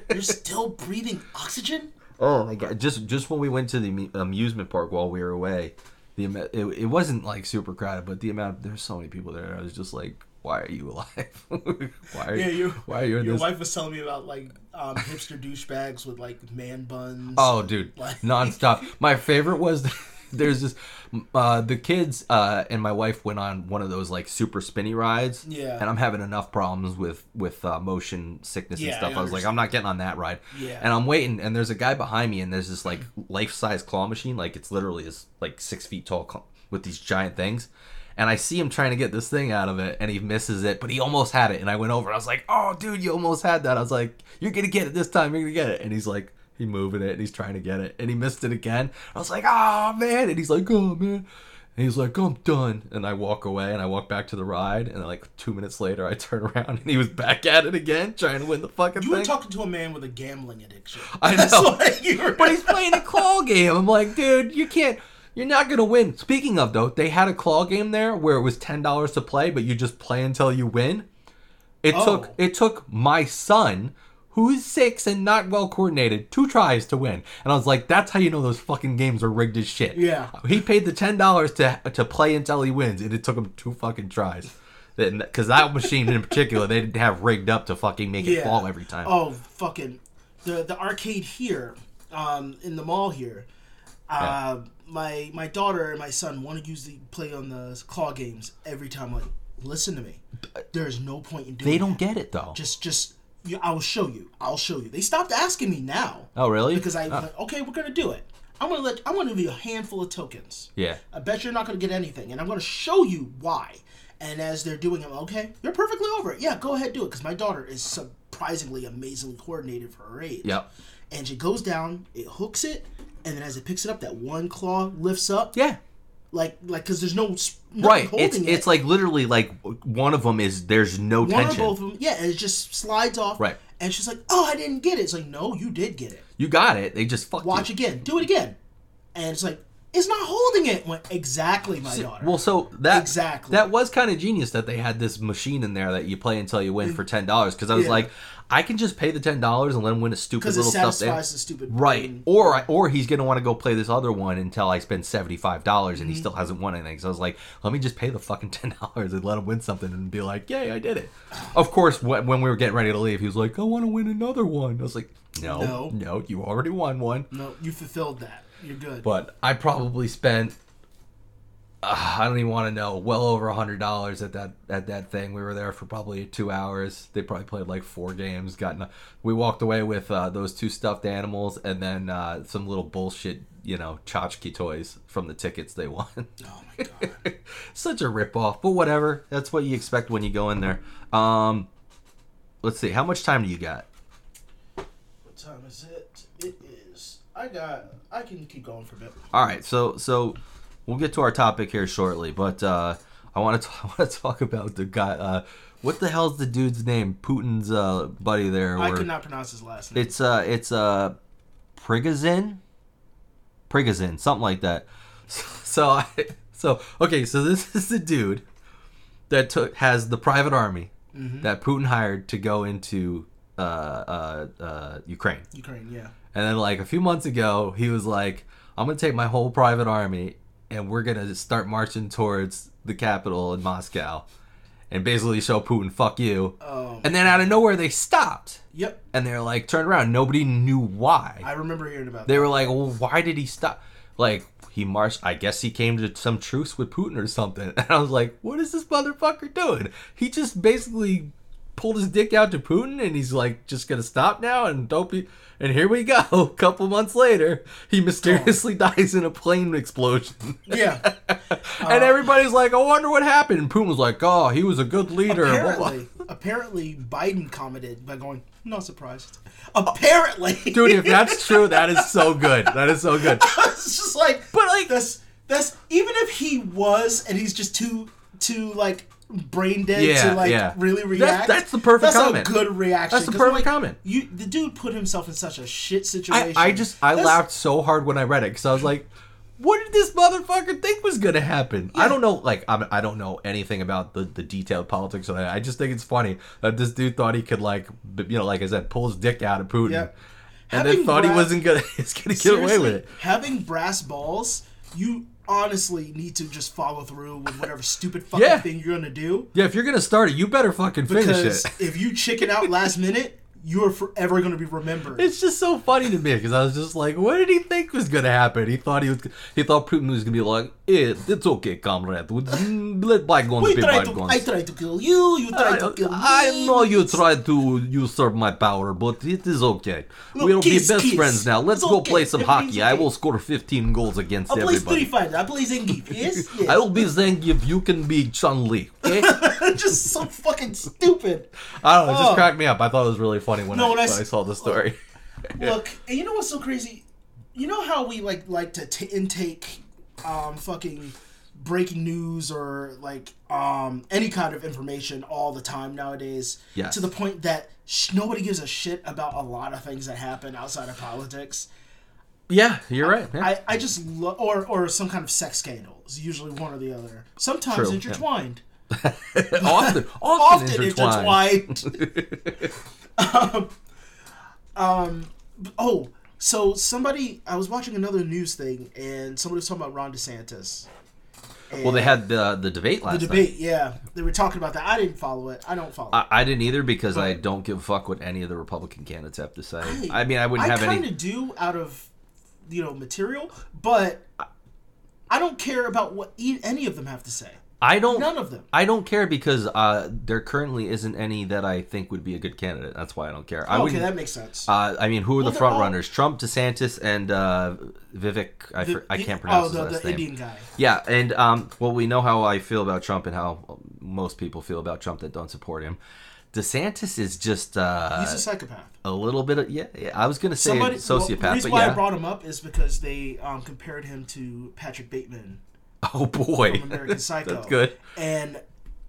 you're still breathing oxygen? Oh my god! Just just when we went to the amusement park while we were away, the ama- it, it wasn't like super crowded, but the amount there's so many people there. I was just like, "Why are you alive? why are Yeah, you? you. why are you in Your this?" wife was telling me about like um, hipster douchebags with like man buns. Oh, dude, Like- nonstop. My favorite was there's this uh, the kids uh, and my wife went on one of those like super spinny rides. Yeah. And I'm having enough problems with with uh, motion sickness and stuff. I I, was like, I'm not getting on that ride. Yeah. And I'm waiting, and there's a guy behind me, and there's this like life size claw machine, like it's literally is like six feet tall claw- with these giant things. And I see him trying to get this thing out of it, and he misses it, but he almost had it. And I went over, I was like, "Oh, dude, you almost had that." I was like, "You're gonna get it this time. You're gonna get it." And he's like, he moving it, and he's trying to get it, and he missed it again. I was like, "Oh man!" And he's like, "Oh man." And he's like, I'm done. And I walk away and I walk back to the ride. And like two minutes later, I turn around and he was back at it again, trying to win the fucking You thing. were talking to a man with a gambling addiction. I know. you were- but he's playing a claw game. I'm like, dude, you can't. You're not gonna win. Speaking of though, they had a claw game there where it was ten dollars to play, but you just play until you win. It Oh. took it took my son, who's six and not well coordinated, two tries to win. And I was like, that's how you know those fucking games are rigged as shit. Yeah. He paid the ten dollars to to play until he wins, and it took him two fucking tries. Because that machine in particular, they didn't have rigged up to fucking make it fall every time. Oh, fucking the the arcade here, um, in the mall here. Uh, my my daughter and my son want to use the play on the claw games every time. Like, listen to me. There's no point in doing. they don't that. get it though. Just just. I'll show you. I'll show you. They stopped asking me now. oh really? Because I Oh, like, okay, we're gonna do it. I'm gonna let. I'm gonna give you a handful of tokens. yeah. I bet you're not going to get anything, and I'm going to show you why. And as they're doing it, okay, you're perfectly over it. Yeah, go ahead, do it. Because my daughter is surprisingly, amazingly coordinated for her age. Yep. And she goes down, it hooks it, and then as it picks it up, that one claw lifts up, Yeah. Like like because there's no Right. It's it. it's like literally like one of them is there's no one tension. or both of them. Yeah, and it just slides off. Right. And she's like, "Oh, I didn't get it." It's like, "No, you did get it. You got it. They just fucked Watch you. again. Do it again." And it's like, "It's not holding it." Went exactly, my daughter. Well, so that Exactly. that was kind of genius that they had this machine in there that you play until you win for mm. ten dollars. Because I was Yeah. like, I can just pay the ten dollars and let him win a stupid little the stupid Right. brain Or or I, or he's gonna want to go play this other one until I spend seventy five dollars Mm-hmm. and he still hasn't won anything. So I was like, let me just pay the fucking ten dollars and let him win something and be like, yay, I did it. Of course, when, when we were getting ready to leave, he was like, I want to win another one. I was like, no, No. no, you already won one. no, you fulfilled that. You're good. But I probably spent. Uh, I don't even want to know. Well over a hundred dollars at that at that thing. We were there for probably two hours. They probably played like four games. Got no- we walked away with uh, those two stuffed animals and then uh, some little bullshit, you know, tchotchke toys from the tickets they won. oh my god. Such a ripoff, but whatever. That's what you expect when you go in there. Um, let's see. How much time do you got? what time is it? It is. I got. I can keep going for a bit. All right, so so we'll get to our topic here shortly, but uh, I want to I want to talk about the guy. Uh, what the hell's the dude's name? Putin's uh, buddy there. I or- cannot pronounce his last name. It's uh it's uh Prigozhin, Prigozhin, something like that. So I so okay, so this is the dude that took has the private army Mm-hmm. that Putin hired to go into uh uh uh Ukraine. Ukraine. Yeah. And then like a few months ago, he was like, "I'm gonna take my whole private army and we're gonna start marching towards the capital in Moscow, and basically show Putin, fuck you." Um, And then out of nowhere, they stopped, yep. and they're like turned around. Nobody knew why. I remember hearing about They that. were like, "Well, why did he stop?" Like he marched. I guess he came to some truce with Putin or something. And I was like, "What is this motherfucker doing?" He just basically pulled his dick out to Putin, and he's like, "Just gonna stop now." And don't be. And here we go. A couple months later, he mysteriously dies in a plane explosion. Yeah. and everybody's like, "I wonder what happened." And Putin was like, "Oh, he was a good leader." apparently, apparently, Biden commented by going, "Not surprised." Apparently, Dude, if that's true, that is so good. That is so good. it's just like, But like, that's that's even if he was and he's just too too like brain dead Yeah, to like yeah. really react. that's the perfect that's comment. a good reaction. That's the perfect like, comment. You the dude put himself in such a shit situation. I just I That's- laughed so hard when I read it because I was like, "What did this motherfucker think was gonna happen?" I don't know, like I'm, I don't know anything about the, the detailed politics of that. I just think it's funny that this dude thought he could like, b- you know, like I said, pull his dick out of Putin, Yeah. and Having then thought he wasn't gonna, he's gonna get away with it. Having brass balls, you honestly need to just follow through with whatever stupid fucking Yeah. thing you're gonna do. Yeah, if you're gonna start it, you better fucking finish it. if you chicken out last minute, you are forever gonna be remembered. It's just so funny to me because I was just like, what did he think was gonna happen? He thought he was, he thought Putin was gonna be like, eh, it's okay, comrade, let bygones we be tried to. I tried to kill you. You tried to kill me. I know you tried to usurp my power, but it is okay. Look, we'll kiss, be best kiss. friends now. Let's It's go okay. play some Everything's hockey. I will score 15 goals against I play everybody. Street Fighter. I play Zangief. Yes, yes. I will be Zangief. You can be Chun Li. Okay? just so fucking stupid. I don't know. It just Oh. cracked me up. I thought it was really funny when, No, I, when I I saw the story. Look, and you know what's so crazy? You know how we like like to t- intake um fucking breaking news or like um any kind of information all the time nowadays Yes. to the point that sh- nobody gives a shit about a lot of things that happen outside of politics. Yeah, you're right. Yeah. I, I just love or or some kind of sex scandal is usually one or the other. Sometimes True, yeah. intertwined. often, often, often intertwined. intertwined. Um, um, oh, so somebody, I was watching another news thing, and somebody was talking about Ron DeSantis. Well, they had the the debate last the night. debate. Yeah, they were talking about that. I didn't follow it. I don't follow. it. I, I didn't either because I don't give a fuck what any of the Republican candidates have to say. I, mean, I wouldn't I have kind any. of do out of you know material, but I don't care about what e- any of them have to say. I don't. None of them. I don't care because uh, there currently isn't any that I think would be a good candidate. That's why I don't care. I okay, that makes sense. uh, I mean, who are Well, the front all- runners? Trump, DeSantis, and uh, Vivek. I, The- for, I can't oh, pronounce the, his last the name. Indian guy. Yeah, and um, well, we know how I feel about Trump and how most people feel about Trump that don't support him. DeSantis is just uh, He's a psychopath. a little bit of yeah. yeah I was gonna say Somebody, well, sociopath, the reason but why yeah. I brought him up is because they um, compared him to Patrick Bateman oh boy, American Psycho. that's good. And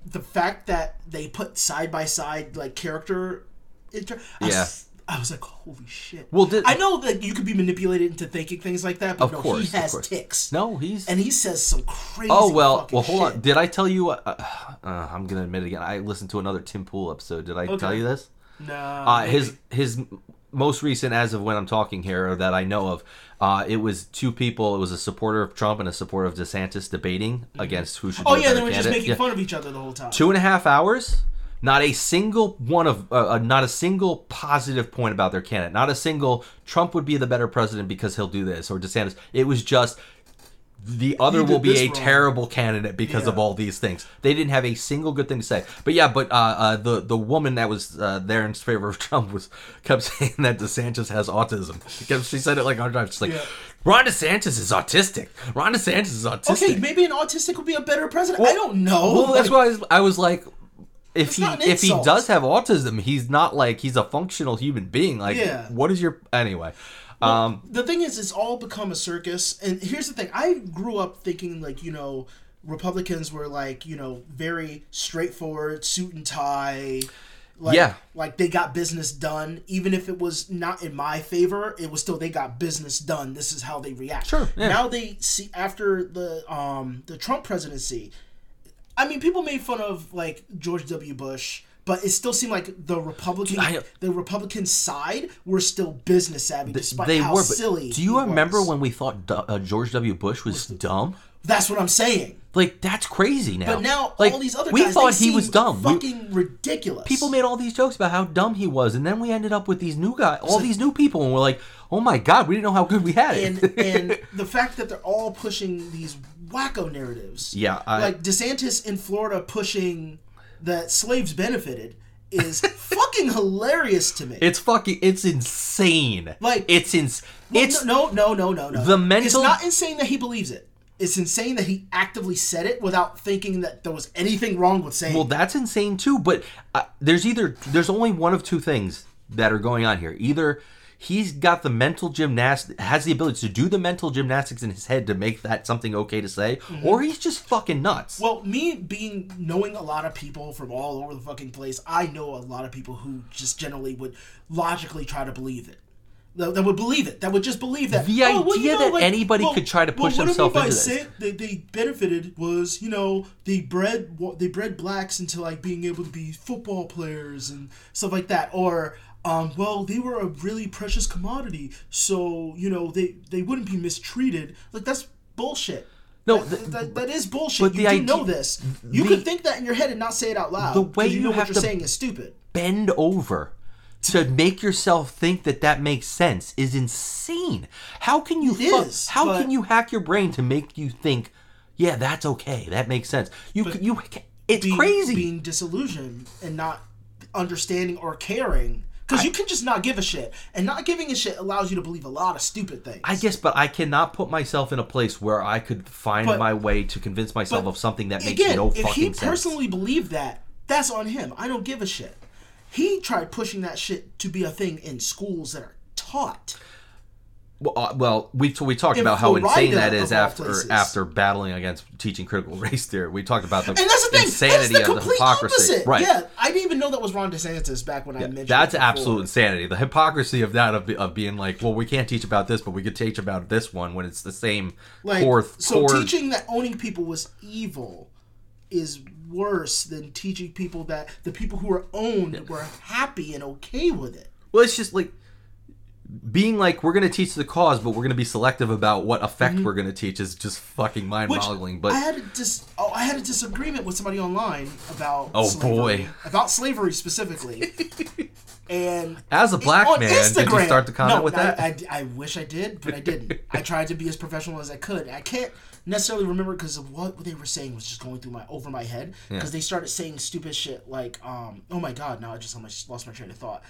the fact that they put side by side like character, inter- I Yeah. was, I was like, holy shit. Well, did- I know that you could be manipulated into thinking things like that, but Of no, course, he has ticks. No, he's And he says some crazy. Oh well, well hold on. Did I tell you? Uh, uh, I'm gonna admit it again. I listened to another Tim Pool episode. Did I tell you this? No. Uh, his his most recent, as of when I'm talking here, or that I know of, uh, it was two people. It was a supporter of Trump and a supporter of DeSantis debating against who should. oh yeah, they were just making Yeah. fun of each other the whole time. Two and a half hours. Not a single one of, uh, uh, not a single positive point about their candidate. Not a single Trump would be the better president because he'll do this or DeSantis. It was just the other will be a wrong. terrible candidate because of all these things. They didn't have a single good thing to say. But yeah, but uh, uh, the the woman that was uh, there in favor of Trump was kept saying that DeSantis has autism. Because she said it like on drive. She's like, Yeah. Ron DeSantis is autistic. Ron DeSantis is autistic. okay, maybe an autistic would be a better president. I don't know. Well, that's why I was, I was like, if It's he if he does have autism, he's not like he's a functional human being. Like, Yeah. what is your anyway? Um, the thing is, it's all become a circus. And here's the thing: I grew up thinking like you know, Republicans were like you know very straightforward, suit and tie. Like, Yeah. like they got business done, even if it was not in my favor. It was still they got business done. This is how they react. Sure, yeah. Now they see after the um the Trump presidency. I mean, people made fun of like George W. Bush, but it still seemed like the Republican I- the Republican side were still business savvy, despite they how were. Silly. do you remember was. when we thought uh, George W. Bush was dumb? That's what I'm saying. Like that's crazy now. But now like, all these other we guys, thought he was dumb. We- Fucking ridiculous. people made all these jokes about how dumb he was, and then we ended up with these new guys, all these new people, and we're like, oh my god, we didn't know how good we had it. and and the fact that they're all pushing these wacko narratives. Yeah, I- like DeSantis in Florida pushing that slaves benefited is fucking hilarious to me. it's fucking, it's insane. Like- it's ins, Well, it's no, no, no, no, no. the mental It's not insane that he believes it. It's insane that he actively said it without thinking that there was anything wrong with saying. Well, that's insane too. But uh, there's either there's only one of two things that are going on here. Either he's got the mental gymnastics, has the ability to do the mental gymnastics in his head to make that something okay to say, or he's just fucking nuts. Mm-hmm. Well, me being knowing a lot of people from all over the fucking place, I know a lot of people who just generally would logically try to believe it. That, would believe it. That would just believe that. The "Oh, well, you idea know, that anybody could try to push mean themselves into this." say- They, they benefited was you know they bred they bred blacks into like being able to be football players and stuff like that, or um, well they were a really precious commodity, so you know they they wouldn't be mistreated. Like that's bullshit. No, that, the- that, that is bullshit. but you do idea- know this. You the- could think that in your head and not say it out loud. The way you you know have what you're to- saying is stupid. Bend over to make yourself think that that makes sense is insane. How can you? It fu- is, how but- can you hack your brain to make you think? Yeah, that's okay. That makes sense. You you. It's being, crazy. being disillusioned and not understanding or caring because you can just not give a shit. And not giving a shit allows you to believe a lot of stupid things. I guess, but I cannot put myself in a place where I could find But- my way to convince myself of something that makes again no if fucking he sense. personally believed that that's on him. I don't give a shit. He tried pushing that shit to be a thing in schools that are taught Well, uh, well, we we talked about how insane that is after places. after battling against teaching critical race theory. We talked about the and that's the thing insanity that's the of the hypocrisy. opposite Right. yeah i didn't even know that was ron desantis back when i mentioned That's absolute insanity. The hypocrisy of that of, of being like, well, we can't teach about this, but we could teach about this one when it's the same like core. so core teaching that owning people was evil is worse than teaching people that the people who were owned were happy and okay with it well, it's just like being like we're going to teach the cause, but we're going to be selective about what effect we're going to teach is just fucking Mm-hmm. Which mind-boggling. But I had a dis- oh, I had a disagreement with somebody online about Oh, slavery, boy. about slavery specifically. and As a black on man, did you start to comment no, with I- that? I, I wish I did, but I didn't. I tried to be as professional as I could. I can't necessarily remember because of what they were saying was just going through my over my head because they started saying stupid shit like, um, "Oh my god!" Now I just almost lost my train of thought.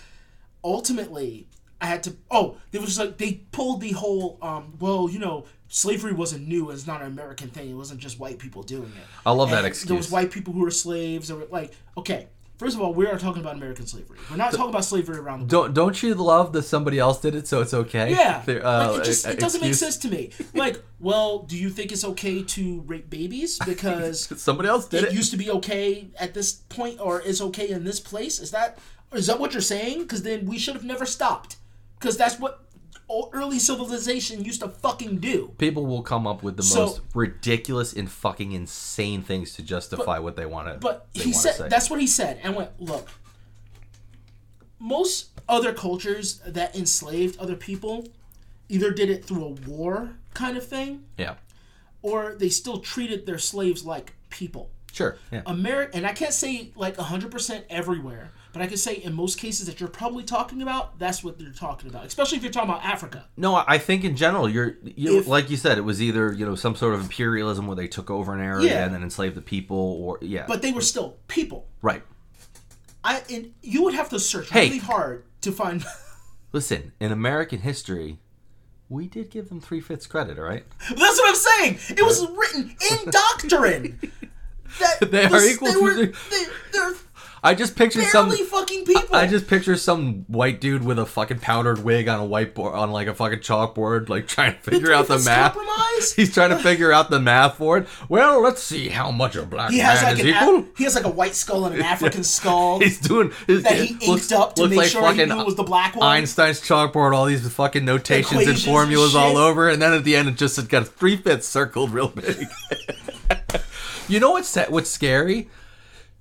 Ultimately, I had to. Oh, they was like they pulled the whole. Um, well, you know, slavery wasn't new. It's not an American thing. It wasn't just white people doing it. I love that And There excuse. was white people who were slaves. Or like, okay, first of all, we are talking about American slavery. We're not talking about slavery around the world. don't don't you love that somebody else did it, so it's okay? Yeah, uh, like, it just it doesn't excuse- make sense to me. Like, well, do you think it's okay to rape babies because Somebody else did it it. used to be okay at this point, or is okay in this place? Is that is that what you're saying? Because then we should have never stopped. Because that's what early civilization used to fucking do. People will come up with the So- most ridiculous and fucking insane things to justify what they want to. But he said say. that's what he said, and went look. most other cultures that enslaved other people either did it through a war kind of thing Yeah. or they still treated their slaves like people. Sure. Yeah. America, and I can't say like 100% everywhere, but I can say in most cases that you're probably talking about, that's what they're talking about, especially if you're talking about Africa. No, I think in general, you're, you If- like you said, it was either you know some sort of imperialism where they took over an area Yeah. and then enslaved the people, or yeah, But they were still people. right. I and you would have to search Hey. really hard to find. Listen, in American history, we did give them three fifths credit. All right, That's what I'm saying. It was written in doctrine. That They are the- equal They to were, the- they, they're I just pictured some. barely fucking people. I just picture some white dude with a fucking powdered wig on a whiteboard on like a fucking chalkboard, like trying to figure out the math. compromise? He's trying to figure out the math for it. Well, let's see how much a black He has man like is an equal. Af- he has like a white skull and an African skull. He's doing his, that he it looks- inked up to make like sure he knew it was the black one. Einstein's chalkboard, all these fucking notations and Equations and formulas all over, and then at the end it just got three fifths circled real big. you know what's what's scary?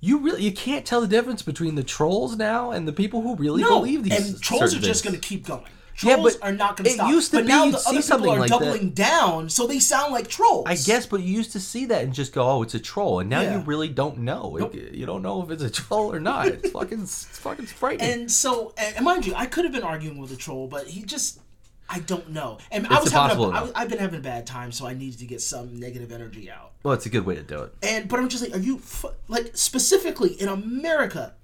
You really you can't tell the difference between the trolls now and the people who really no, believe these. Things. And trolls are just going to keep going. Yeah, Trolls but are not going to stop. used to but be now the other people are like that. doubling down, so they sound like trolls. I guess, but you used to see that and just go, "Oh, it's a troll," and now Yeah. you really don't know. Nope. You don't know if it's a troll or not. It's fucking, it's fucking frightening. And so, and mind you, I could have been arguing with a troll, but he just. I don't know, and I was having. A, I, I've been having a bad time, so I needed to get some negative energy out. well, it's a good way to do it. And but I'm just like, are you fu- like specifically in America?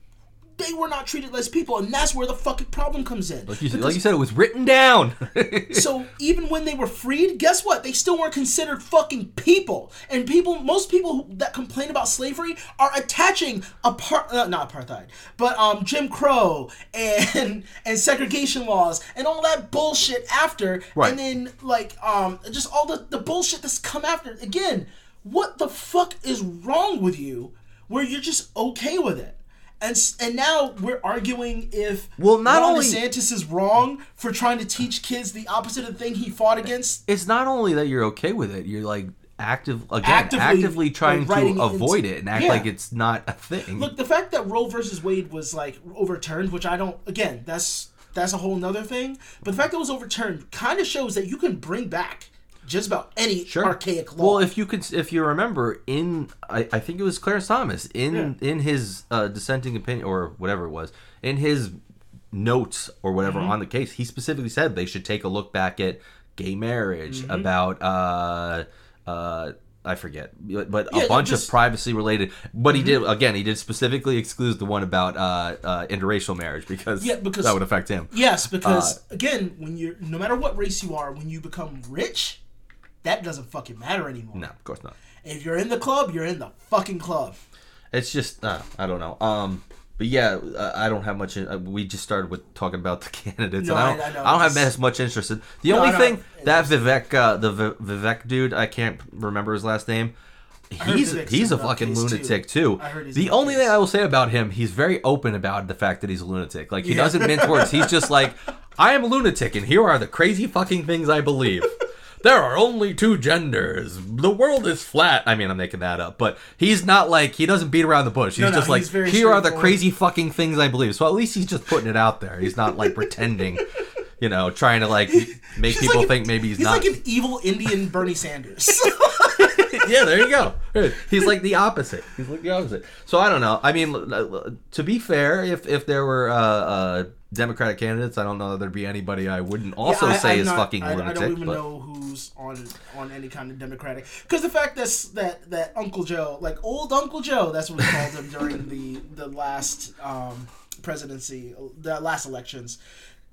They were not treated as people, and that's where the fucking problem comes in. Like you, Because- like you said, it was written down. So even when they were freed, guess what? They still weren't considered fucking people. And people, most people that complain about slavery are attaching apart, uh, not apartheid, but um, Jim Crow and and segregation laws and all that bullshit after. Right. And then like um, just all the the bullshit that's come after. Again, what the fuck is wrong with you? Where you're just okay with it. And, and now we're arguing if Well, not Ron only- DeSantis is wrong for trying to teach kids the opposite of the thing he fought against. it's not only that you're okay with it; you're like active again, Actively, actively, trying to it into- avoid it and act Yeah. like it's not a thing. Look, the fact that Roe versus Wade was like overturned, which I don't. Again, that's that's a whole nother thing. But the fact that it was overturned kind of shows that you can bring back just about any sure. archaic law. Well, if you could, if you remember, in I, I think it was Clarence Thomas in in his uh, dissenting opinion or whatever it was in his notes or whatever Mm-hmm. on the case, he specifically said they should take a look back at gay marriage, Mm-hmm. about uh uh. I forget, but, but Yeah, a bunch just- of privacy related. But he Mm-hmm. did again. He did specifically exclude the one about uh, uh, interracial marriage because, Yeah, because- that would affect him. yes, because uh, again, when you're no matter what race you are, when you become rich, that doesn't fucking matter anymore. No, of course not. If you're in the club, you're in the fucking club. It's just uh, I don't know. Um, but yeah, uh, I don't have much. Uh, we just started with talking about the candidates, No, and I I- don't. I I, know, don't have as much interest in. The No, only I thing that Vivek, uh, the Vi- Vivek dude, I can't remember his last name. He's he's a fucking too. lunatic too. I heard he's the only thing. I will say about him, he's very open about the fact that he's a lunatic. Like he Yeah. doesn't mince words. He's just like, I am a lunatic, and here are the crazy fucking things I believe. There are only two genders. The world is flat. I mean, I'm making that up, but he's not like he doesn't beat around the bush. He's No, no, just like, he's very here are the crazy fucking things I believe. So at least he's just putting it out there. He's not like pretending, you know, trying to like make people like an- think maybe he's, He's not. He's like an evil Indian Bernie Sanders. yeah, there you go. He's like the opposite. He's like the opposite. So I don't know. I mean, to be fair, if if there were uh, uh, Democratic candidates, I don't know that there'd be anybody I wouldn't also Yeah, I- say I'm is not- fucking I, lunatic. I don't even but know who's on on any kind of Democratic because the fact that's that that Uncle Joe, like old Uncle Joe, that's what we called him during the the last um, presidency, the last elections.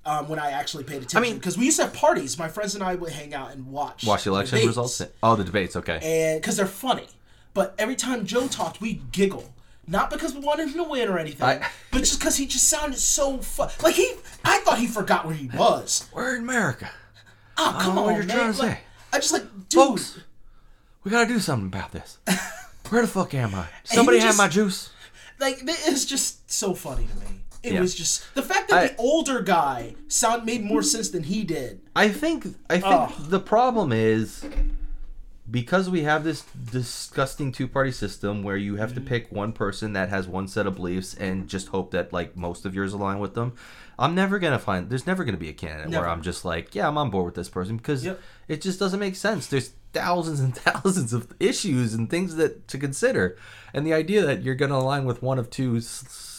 Um, when I actually paid attention, I mean- because we used to have parties. My friends and I would hang out and watch watch the election debates. results. Oh, the debates. Okay. and because they're funny. But every time Joe talked, we giggle. Not because we wanted him to win or anything, I- but just because he just sounded so fun. Like he, I thought he forgot where he was. We're in America, Oh, come on, what you're man. trying to Like, say. I just like, dude. folks. We gotta do something about this. Where the fuck am I? Somebody have just- my juice. Like it's just so funny to me. It Yeah. was just the fact that I- the older guy sound made more sense than he did. I think I think the problem is because we have this disgusting two-party system where you have to pick one person that has one set of beliefs and just hope that like most of yours align with them. I'm never gonna find. There's never gonna be a candidate Never. where I'm just like, yeah, I'm on board with this person because Yep. it just doesn't make sense. There's thousands and thousands of issues and things that to consider, and the idea that you're gonna align with one of two,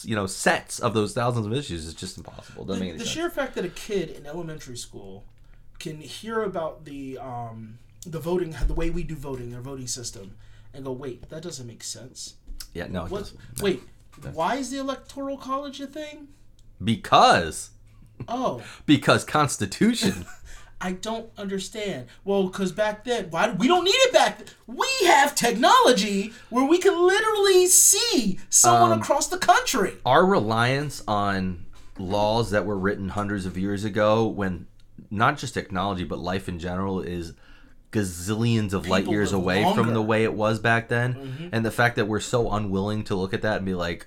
you know, sets of those thousands of issues is just impossible. Doesn't make the, any the sense. sheer fact that a kid in elementary school can hear about the um, the voting, the way we do voting, their voting system, and go, wait, that doesn't make sense. yeah, no, it What? doesn't. Wait, why is the electoral college a thing? because Oh, because Constitution. I don't understand. Well, because back then, why we don't need it back. Then. We have technology where we can literally see someone Um, across the country. our reliance on laws that were written hundreds of years ago when not just technology but life in general is gazillions of light years away from longer. Mm-hmm. the way it was back then and the fact that we're so unwilling to look at that and be like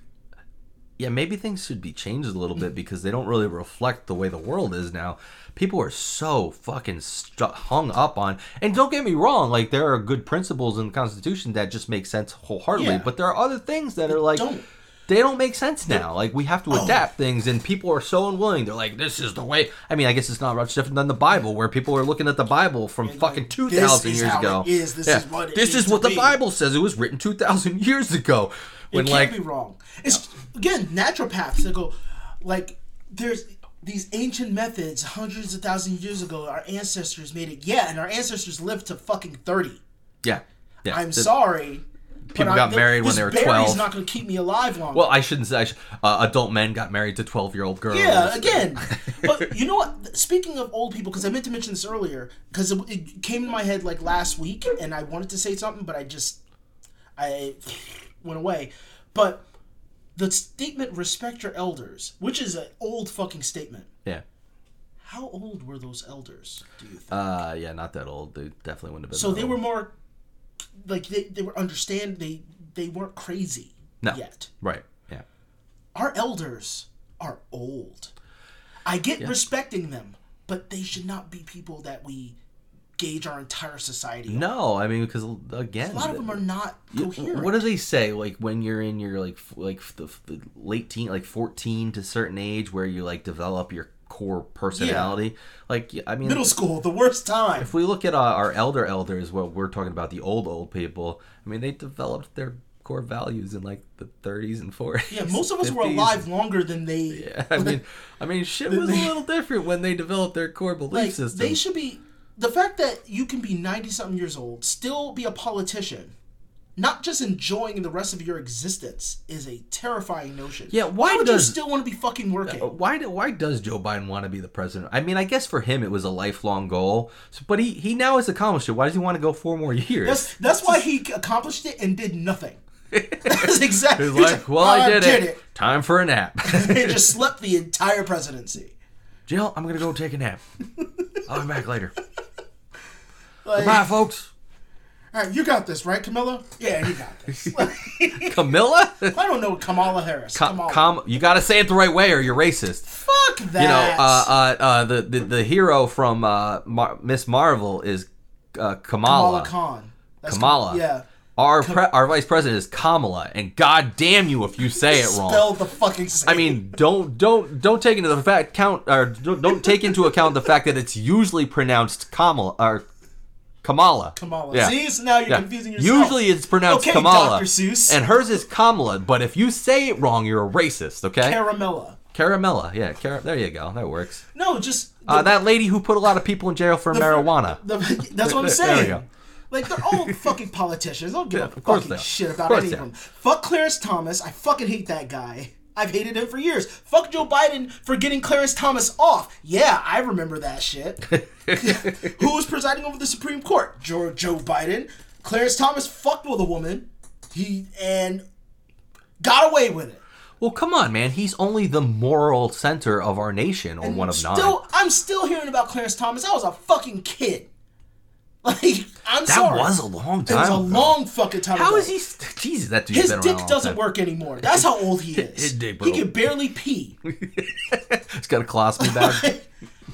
yeah maybe things should be changed a little bit because they don't really reflect the way the world is now people are so fucking stu- hung up on and don't get me wrong like there are good principles in the constitution that just make sense wholeheartedly Yeah. but there are other things that are like don't. They don't make sense now. Like we have to oh. adapt things, and people are so unwilling. They're like, "This is the way." I mean, I guess it's not much different than the Bible, where people are looking at the Bible from fucking two "This years ago. is. This is what this is what the be." Bible says. It was written two thousand years ago. When it like, can't be wrong. It's again naturopaths that go like there's these ancient methods hundreds of thousands of years ago. Our ancestors made it. Yeah, and our ancestors lived to fucking thirty. yeah, yeah. I'm the- sorry. People got I, married when they were berry's 12. not going to keep me alive long. Well, I shouldn't say. I uh, adult men got married to twelve-year-old girls. Yeah, again. but you know what? Speaking of old people, because I meant to mention this earlier, because it, it came in my head like last week, and I wanted to say something, but I just I went away. But the statement "respect your elders," which is an old fucking statement. yeah. How old were those elders? Do you think? Uh, yeah, not that old. They definitely wouldn't have been. so they old. were more like they, they were understand they they weren't crazy No. yet. right. Yeah. Our elders are old. I get respecting them, but they should not be people that we gauge our entire society on. No, I mean because again, A lot of them are not coherent. What do they say? Like when you're in your like like the, the late teen, like fourteen to certain age, where you like develop your core personality. Like I mean, Middle school, the worst time. if we look at uh, our elder elders, well, we're talking about the old old people. I mean, they developed their core values in like the 30s and 40s. Yeah, most of us were alive longer than they. Yeah, I mean, I mean, shit was a little different when they developed their core belief like system. they should be. The fact that you can be ninety something years old, still be a politician, not just enjoying the rest of your existence, is a terrifying notion. Yeah, why would does- you still want to be fucking working? why do, why does Joe Biden want to be the president? I mean, I guess for him it was a lifelong goal, so, but he he now has accomplished it. Why does he want to go four more years? That's that's why he accomplished it and did nothing. That's exactly. He's like, well, I oh, did, it. it. Time for a nap. he just slept the entire presidency. Jill, I'm gonna go take a nap. I'll be back later. Like, Bye, folks. All right, you got this, right, Camilla? Yeah, you got this. Camilla. I don't know Kamala Harris. Com, Kamala. com, you got to say it the right way, or you're racist. Fuck that. You know, uh, uh, uh, the, the the hero from uh, Mar- Miss Marvel is uh, Kamala. Kamala Khan. That's Kamala. Kam- yeah. Our pre- our vice president is Kamala, and god damn you if you say it wrong. Spell the fucking same. I mean, don't don't don't take into the fact count or don't, don't take into account the fact that it's usually pronounced Kamala or Kamala. Kamala. Yeah. See, so now you're Yeah. confusing yourself. Usually it's pronounced Okay, Kamala, Dr. Seuss. and hers is Kamala. But if you say it wrong, you're a racist. Okay, Caramella. Caramella. Yeah, Car- there you go. That works. No, just Uh, that lady who put a lot of people in jail for marijuana. The, that's what I'm There saying. go. Like they're all fucking politicians. I don't give Yeah, a fucking shit about any of them. Fuck Clarence Thomas. I fucking hate that guy. I've hated him for years. Fuck Joe Biden for getting Clarence Thomas off. Yeah, I remember that shit. Who was presiding over the Supreme Court? Joe, Joe Biden. Clarence Thomas fucked with a woman. He and got away with it. Well, come on, man. He's only the moral center of our nation, or one of nine. I'm still hearing about Clarence Thomas. I was a fucking kid. Like, I'm sorry. that sorry. was a long It time. was a ago. long fucking time How ago. is he? St- Jesus, that dude's His dick around a long doesn't work anymore. That's how old he is. His dick he can barely pee. He's got a colostomy bag.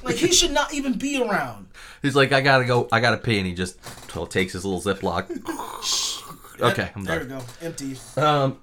like he should not even be around. He's like, I gotta go. I gotta pee, and he just Well, takes his little Ziploc. okay, I'm done. There we go. Empty. Um,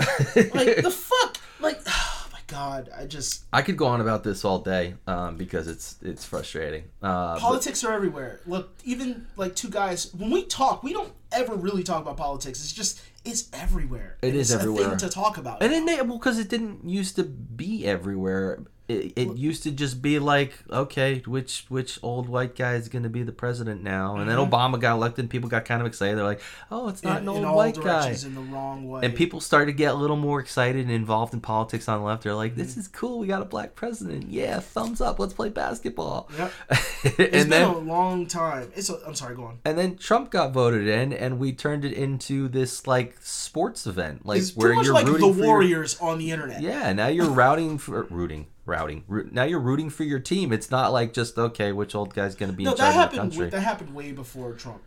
Like the fuck. Like god. I just I could go on about this all day um, because it's it's frustrating. Uh, but- politics are everywhere. Look, even like two guys when we talk, we don't ever really talk about politics. It's just it's everywhere. It And is it's everywhere. A thing to talk about. And then they, well, because it didn't used to be everywhere. It, it used to just be like, okay, which which old white guy is going to be the president now? And then Obama got elected, and people got kind of excited. They're like, oh, it's not Mm-hmm. in, an old white guy. in the wrong way. And people started to get a little more excited and involved in politics on the left. They're like, Mm-hmm. this is cool. We got a black president. Yeah, thumbs up. Let's play basketball. Yep. and It's been then a long time. It's. A, I'm sorry. Go on. and then Trump got voted in, and we turned it into this like sports event, like It's where you're like the for your- Warriors on the internet. Yeah, now you're routing for rooting, routing. Root, now you're rooting for your team. It's not like just okay, which old guy's going to be No, in that charge of the country, That happened way before Trump.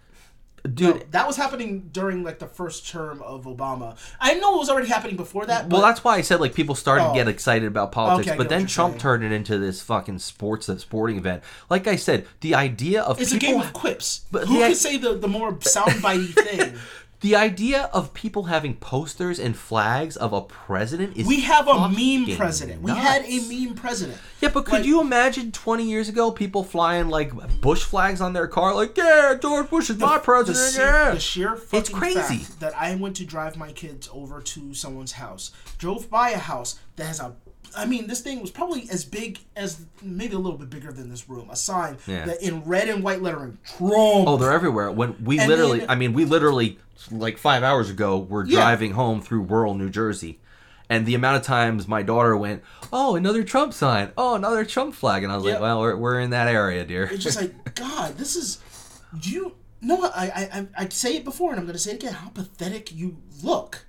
Dude. No, that was happening during like the first term of Obama. I know it was already happening before that. But well, that's why I said like people started Oh. to get excited about politics, Okay, but then Trump saying. turned it into this fucking sports uh, sporting event. Like I said, the idea of it's a game of quips. But Who the- can say the the more soundbitey thing? The idea of people having posters and flags of a president is We have a meme president. We had a nuts. meme president. Yeah, but could Like- you imagine 20 years ago people flying like Bush flags on their car, like, yeah, George Bush is my president, sheer, yeah. the sheer fucking crazy. fact that I went to drive my kids over to someone's house, drove by a house that has a. I mean, this thing was probably as big as maybe a little bit bigger than this room. A sign Yeah. that in red and white lettering, Trump. Oh, they're everywhere. When we And literally, then- I mean, we literally, like five hours ago, were Yeah. driving home through rural New Jersey. And the amount of times my daughter went, oh, another Trump sign. Oh, another Trump flag. And I was Yep. like, well, we're, we're in that area, dear. It's just like God. This is. Do you know? I I I I say it before, and I'm going to say it again. How pathetic you look.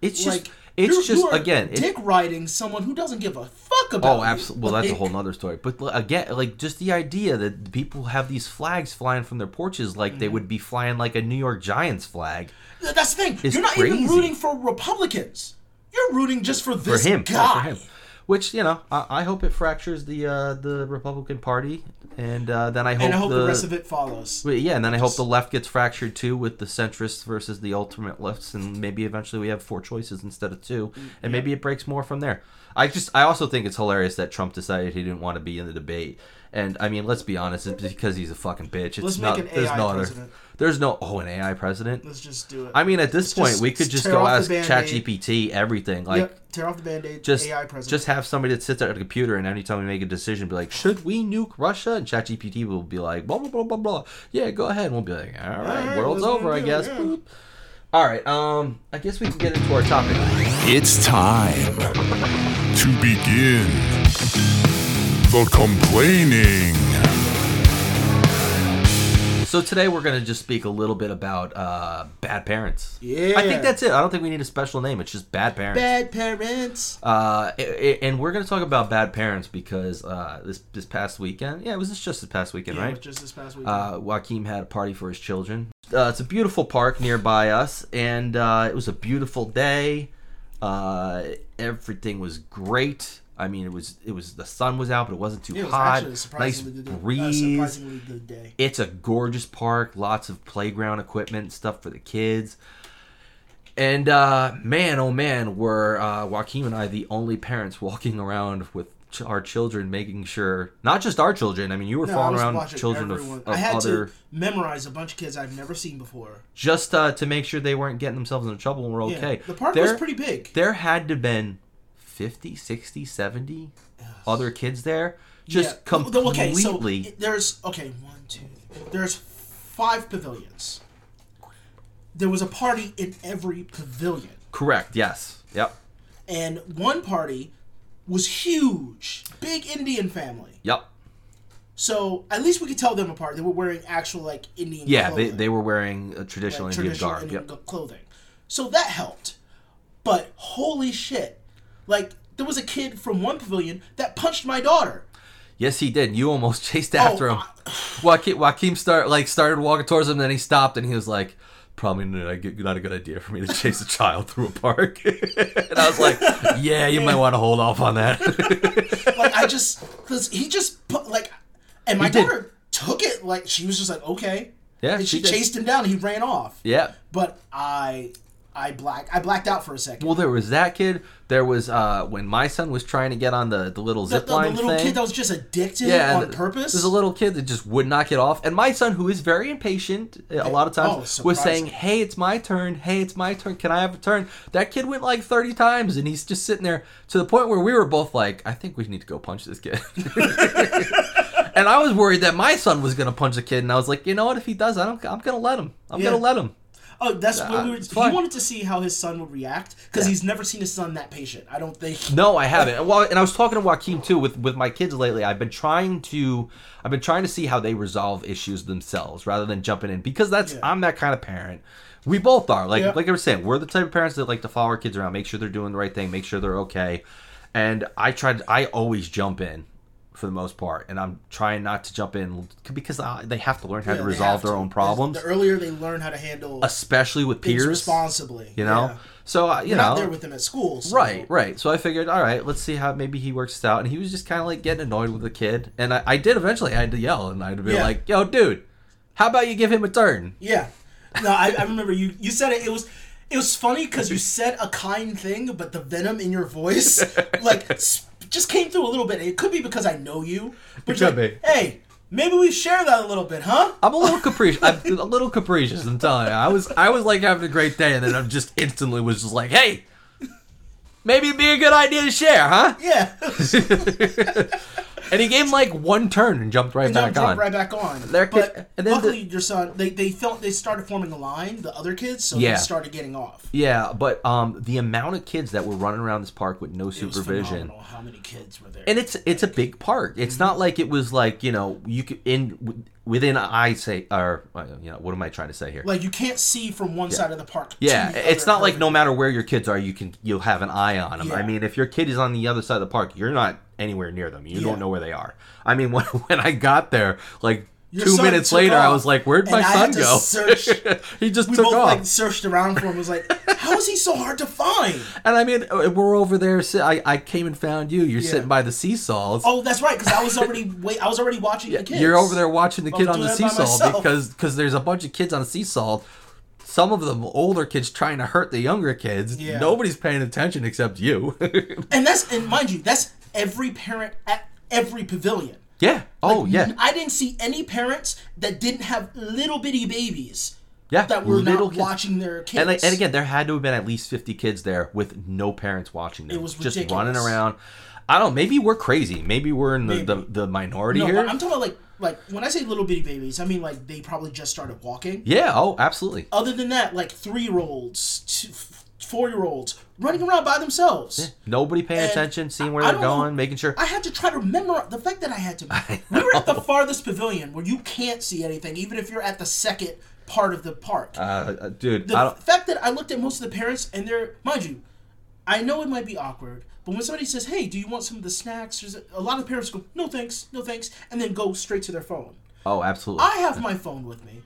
it's just, Like it's you're- just, you are again, it, dick riding someone who doesn't give a fuck about. Oh, absolutely. Well, that's a whole nother story. But again, like just the idea that people have these flags flying from their porches, like Mm-hmm. they would be flying like a New York Giants flag That's the thing. You're not even rooting for Republicans. You're rooting just for for this him. guy. For him. Which you know, I, I hope it fractures the uh, the Republican Party, and uh, then I hope, And I hope the, the rest of it follows. Well, yeah, and then I hope the left gets fractured too with the centrists versus the ultimate lefts, and maybe eventually we have four choices instead of two, and maybe it breaks more from there. I just, I also think it's hilarious that Trump decided he didn't want to be in the debate, and I mean, let's be honest, it's because he's a fucking bitch. It's Let's not, make an there's AI no other, president. there's no, oh, an AI president. Let's just do it. I mean, at this Let's point, just we could just go ask Band-Aid. ChatGPT everything, like. yep. Tear off the band-aid. Just, AI president. just have somebody that sits at a computer and anytime we make a decision, be like, should we nuke Russia? And ChatGPT will be like, blah blah blah blah blah. Yeah, go ahead. And we'll be like, all right, Alright, world's over, I guess. yeah. Boop. All right, um, I guess we can get into our topic. It's time to begin the complaining. So today we're gonna just speak a little bit about uh, bad parents. Yeah. I think that's it. I don't think we need a special name. It's just bad parents. bad parents. Uh, i- i- and we're gonna talk about bad parents because uh, this this past weekend, yeah, it was this just this past weekend, Yeah, right? it just this past week. uh, Joaquin had a party for his children. Uh, it's a beautiful park nearby us, and uh, it was a beautiful day. Uh, everything was great. I mean, it was it was the sun was out, but it wasn't too Yeah, it was hot. Nice good, uh, breeze. surprisingly good day. It's a gorgeous park, lots of playground equipment, stuff for the kids. And uh, man, oh man, were uh, Joaquin and I the only parents walking around with ch- our children, making sure not just our children. I mean, you were No, following around children of, everyone. of I had other, to memorize a bunch of kids I've never seen before. just uh, to make sure they weren't getting themselves into trouble and we're Yeah. okay. The park was pretty big. There had to been 50, 60, 70 other kids there, just Yeah. completely. Okay, so there's okay one, two, three. There's five pavilions. There was a party in every pavilion, correct. Yes. Yep. and one party was huge, big Indian family. Yep. So at least we could tell them apart. They were wearing actual like Indian. Yeah, they, they were wearing a traditional like, Indian traditional garb. Indian Yep. clothing. So that helped. But holy shit, like there was a kid from one pavilion that punched my daughter. Yes, he did. You almost chased oh, after him. I- Joaquin, Joaquin start like started walking towards him, then he stopped and he was like, "Probably not a good, not a good idea for me to chase a child through a park." and I was like, "Yeah, you might want to hold off on that." like I just because he just put like, and my He did. daughter took it like she was just like okay, Yeah, and she she chased him down. and He ran off. Yeah. But I, I black, I blacked out for a second. Well, there was that kid. There was uh when my son was trying to get on the the little the, zip the- the line little thing. kid that was just addicted yeah, on purpose. There's a little kid that just would not get off, and my son, who is very impatient, a lot of Oh, times, was saying, "Hey, it's my turn. Hey, it's my turn. Can I have a turn?" That kid went like 30 times, and he's just sitting there to the point where we were both like, "I think we need to go punch this kid." and I was worried that my son was gonna punch the kid, and I was like, "You know what? If he does, I don't. I'm gonna let him. I'm Yeah. gonna let him." Oh, that's what we were. He fine. wanted to see how his son would react because Yeah. he's never seen his son that patient. I don't think. No, I haven't. Well, and I was talking to Joaquin too with with my kids lately. I've been trying to, I've been trying to see how they resolve issues themselves rather than jumping in because that's Yeah. I'm that kind of parent. We both are. Like Yeah. like I was saying, we're the type of parents that like to follow our kids around, make sure they're doing the right thing, make sure they're okay. And I tried. I always jump in for the most part, and I'm trying not to jump in because I, they have to learn how Yeah, to resolve their to. own problems, The earlier they learn how to handle especially with peers. responsibly, You know. Yeah. So uh, you You're know, not there with them at school, so- Right, right. So I figured, all right, let's see how maybe he works this out. And he was just kind of like getting annoyed with the kid. And I, I did eventually. I had to yell, and I had to be Yeah. like, "Yo, dude, how about you give him a turn?" Yeah. No, I, I remember you. You said it. It was. It was funny because you said a kind thing, but the venom in your voice, like, just came through a little bit. It could be because I know you. But It could like, be. Hey, maybe we share that a little bit, huh? I'm a little capricious. I'm a little capricious. I'm telling you. I was, I was like having a great day, and then I'm just instantly was just like, "Hey, maybe it'd be a good idea to share, huh?" Yeah. And he gave him like one turn and jumped right and back then jump on. right back on. There but could- and then luckily, your son, they they felt they started forming a line. The other kids, so Yeah. they started getting off. Yeah, but um, the amount of kids that were running around this park with no It was supervision. How many kids were there. and it's it's a big park. It's not like it was like you know you could in within I say or uh, you know what am I trying to say here? like you can't see from one side of the park. to yeah, the it's other not like no matter where your kids are, you can you'll have an eye on them. I mean, if your kid is on the other side of the park, you're not anywhere near them. You Yeah. don't know where they are. I mean, when when I got there, like Your two minutes later, I was like, "Where'd my and I son go?" search- he just We took both off. like searched around for him. Was like, how is he so hard to find? and I mean, uh, we're over there. I, I came and found you. You're Yeah. sitting by the seesaws. Oh, that's right, because I was already wait. I was already watching the kids. You're over there watching the kid on the doing that by seesaw because because there's a bunch of kids on the seesaw. Some of them older kids trying to hurt the younger kids. Yeah. Nobody's paying attention except you. and that's and mind you, that's every parent at every pavilion. yeah. Oh Like, yeah. I didn't see any parents that didn't have little bitty babies Yeah. that were little not kids. watching their kids. And, like, and again, there had to have been at least 50 kids there with no parents watching them. It was just running around. I don't know. Maybe we're crazy. Maybe we're in the, the, the minority no, here. I'm talking about like like when I say little bitty babies, I mean like they probably just started walking. yeah. Oh, absolutely. Other than that, like three year olds, four year olds running around by themselves. Nobody paying And attention, seeing where I they're know- going, making sure. I had to try to remember the fact that I had to. we were at the farthest pavilion where you can't see anything, even if you're at the second part of the park. Uh, uh, dude, the I fact that I looked at most of the parents and they're, mind you, I know it might be awkward, but when somebody says, "Hey, do you want some of the snacks?" There's a, a lot of parents go, "No thanks, no thanks," and then go straight to their phone. oh, absolutely. I have my phone with me.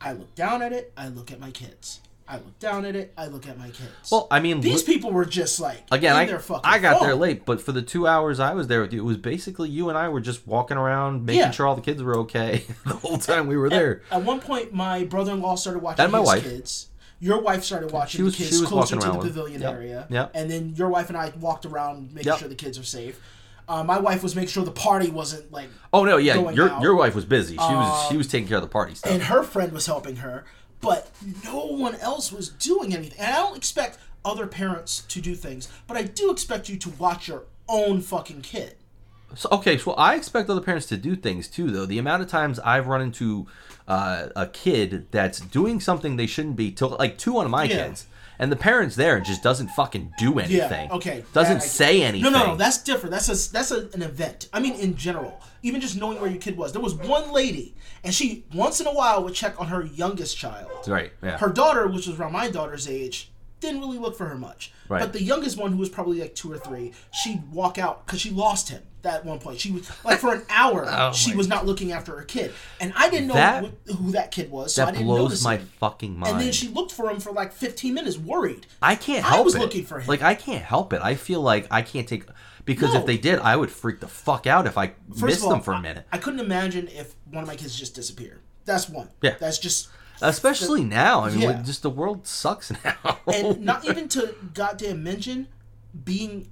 I look down at it. I look at my kids. I look down at it. I look at my kids. well, I mean, these li- people were just like Again, in I their fucking I got there late, but for the two hours I was there with you, it was basically you and I were just walking around, making Yeah. sure all the kids were okay the whole time we were there. At one point, my brother-in-law started watching And my wife. kids. Your wife started watching She was- the kids closer walking to the pavilion yep, area. yep. And then your wife and I walked around making Yep. sure the kids are safe. Uh, my wife was making sure the party wasn't like, Oh no, yeah, your out. your wife was busy. She was she was taking care of the party stuff. and her friend was helping her, but no one else was doing anything. And I don't expect other parents to do things, but I do expect you to watch your own fucking kid. So okay, so I expect other parents to do things too, though. The amount of times I've run into uh, a kid that's doing something they shouldn't be, to, like two of my Yeah. kids, and the parents there just doesn't fucking do anything. Yeah. Okay. Doesn't that say anything. No, no, no. That's different. That's a that's a, an event. I mean, in general, even just knowing where your kid was. There was one lady, and she once in a while would check on her youngest child. right. Yeah. Her daughter, which was around my daughter's age, didn't really look for her much. Right. But the youngest one, who was probably like two or three, she'd walk out because she lost him. At one point, she was like for an hour, Oh she was not looking after her kid, and I didn't know That- wh- who that kid was, so I didn't blows notice my him. fucking mind. And then she looked for him for like 15 minutes, worried. I can't help it. I was it. looking for him. Like I can't help it. I feel like I can't take because No. if they did, I would freak the fuck out if I First missed all, them for a minute. I, couldn't imagine if one of my kids just disappeared. That's one. Yeah. That's just Especially now. I mean, Yeah. just the world sucks now. and not even to goddamn mention being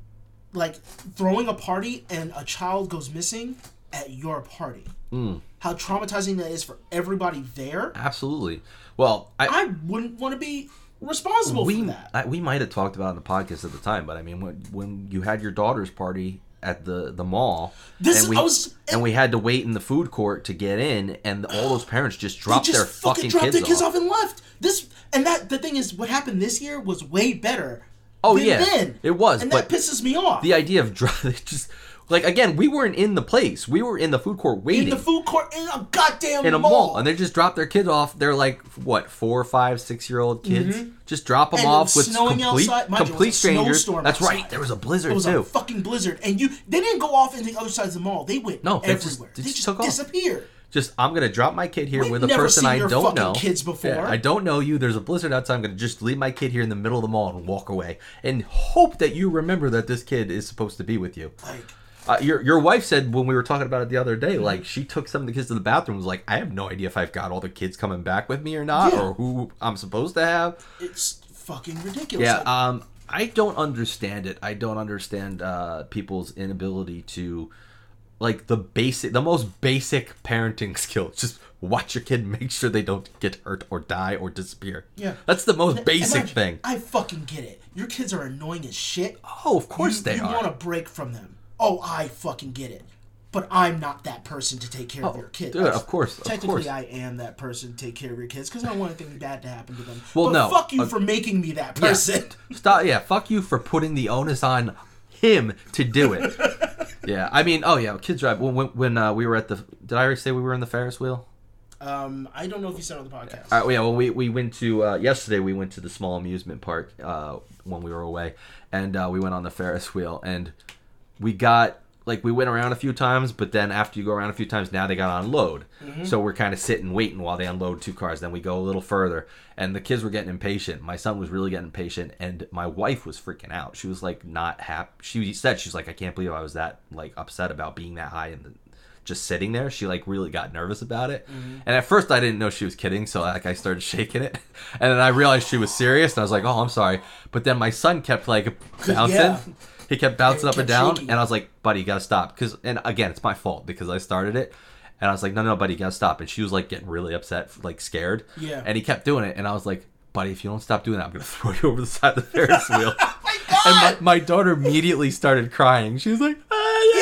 like throwing a party and a child goes missing at your party. Hmm. How traumatizing that is for everybody there. Absolutely. Well, I, I wouldn't want to be responsible we for that. I, we might have talked about it in the podcast at the time, but I mean, when when you had your daughter's party at the the mall, This- and we I was- and we had to wait in the food court to get in, and all those parents just dropped just their fucking dropped kids, their kids off. off. and left. This and that. The thing is, what happened this year was way better. Oh, than yeah. then. It was, and but that pisses me off. The idea of dro- just like again, we weren't in the place; we were in the food court waiting in the food court in a goddamn in a mall. mall, and they just dropped their kids off. They're like what four, five, six year old kids. Just drop them Mm-hmm. And off with snowing complete outside. Mind you, it was complete strangers. That's right. There was a blizzard It was too. a fucking blizzard, and you they didn't go off into the other sides of the mall. They went No, they just- everywhere. they They just just, took off. disappeared. just I'm gonna drop my kid here We've with a person I don't know. kids before. Yeah, I don't know you. There's a blizzard outside. I'm gonna just leave my kid here in the middle of the mall and walk away, and hope that you remember that this kid is supposed to be with you. Like Uh, your your wife said when we were talking about it the other Mm-hmm. day, like she took some of the kids to the bathroom. Was like, I have no idea if I've got all the kids coming back with me or not, Yeah. or who I'm supposed to have. it's fucking ridiculous. Yeah, um, I don't understand it. I don't understand uh, people's inability to, like, the basic, the most basic parenting skill. Just watch your kid, make sure they don't get hurt or die or disappear. Yeah. that's the most basic imagine- thing. I fucking get it. Your kids are annoying as shit. Oh, of course you, they you are. want a break from them. Oh, I fucking get it. But I'm not that person to take care of Oh, your kids. of course, of Technically, course. I am that person to take care of your kids because I don't want anything bad to happen to them. Well, but no, fuck you uh, for making me that Yeah. person. Stop. Yeah, fuck you for putting the onus on him to do it. yeah, I mean, oh yeah, kids drive. When when, when uh, we were at the, did I already say we were in the Ferris wheel? Um, I don't know if you said it on the podcast. All right, well, yeah, well, we, we went to uh, yesterday. We went to the small amusement park uh, when we were away, and uh, we went on the Ferris wheel, and we got like we went around a few times, but then after you go around a few times, now they got to unload. Mm-hmm. So we're kind of sitting waiting while they unload two cars. Then we go a little further, and the kids were getting impatient. My son was really getting impatient, and my wife was freaking out. She was like not happy. She said she's like, I can't believe I was that like upset about being that high the just sitting there. She like really got nervous about it. Mm-hmm. And at first I didn't know she was kidding, so like I started shaking it. And then I realized she was serious and I was like, "Oh, I'm sorry." But then my son kept like bouncing. Yeah. He kept bouncing up and down shaking. and I was like, "Buddy, you got to stop." Cuz and again, it's my fault because I started it. And I was like, "No, no, buddy, you got to stop." And she was like getting really upset, like scared. Yeah. And he kept doing it and I was like, "Buddy, if you don't stop doing that, I'm to throw you over the side of the Ferris wheel." my God! and my, my daughter immediately started crying. She was like, ah, because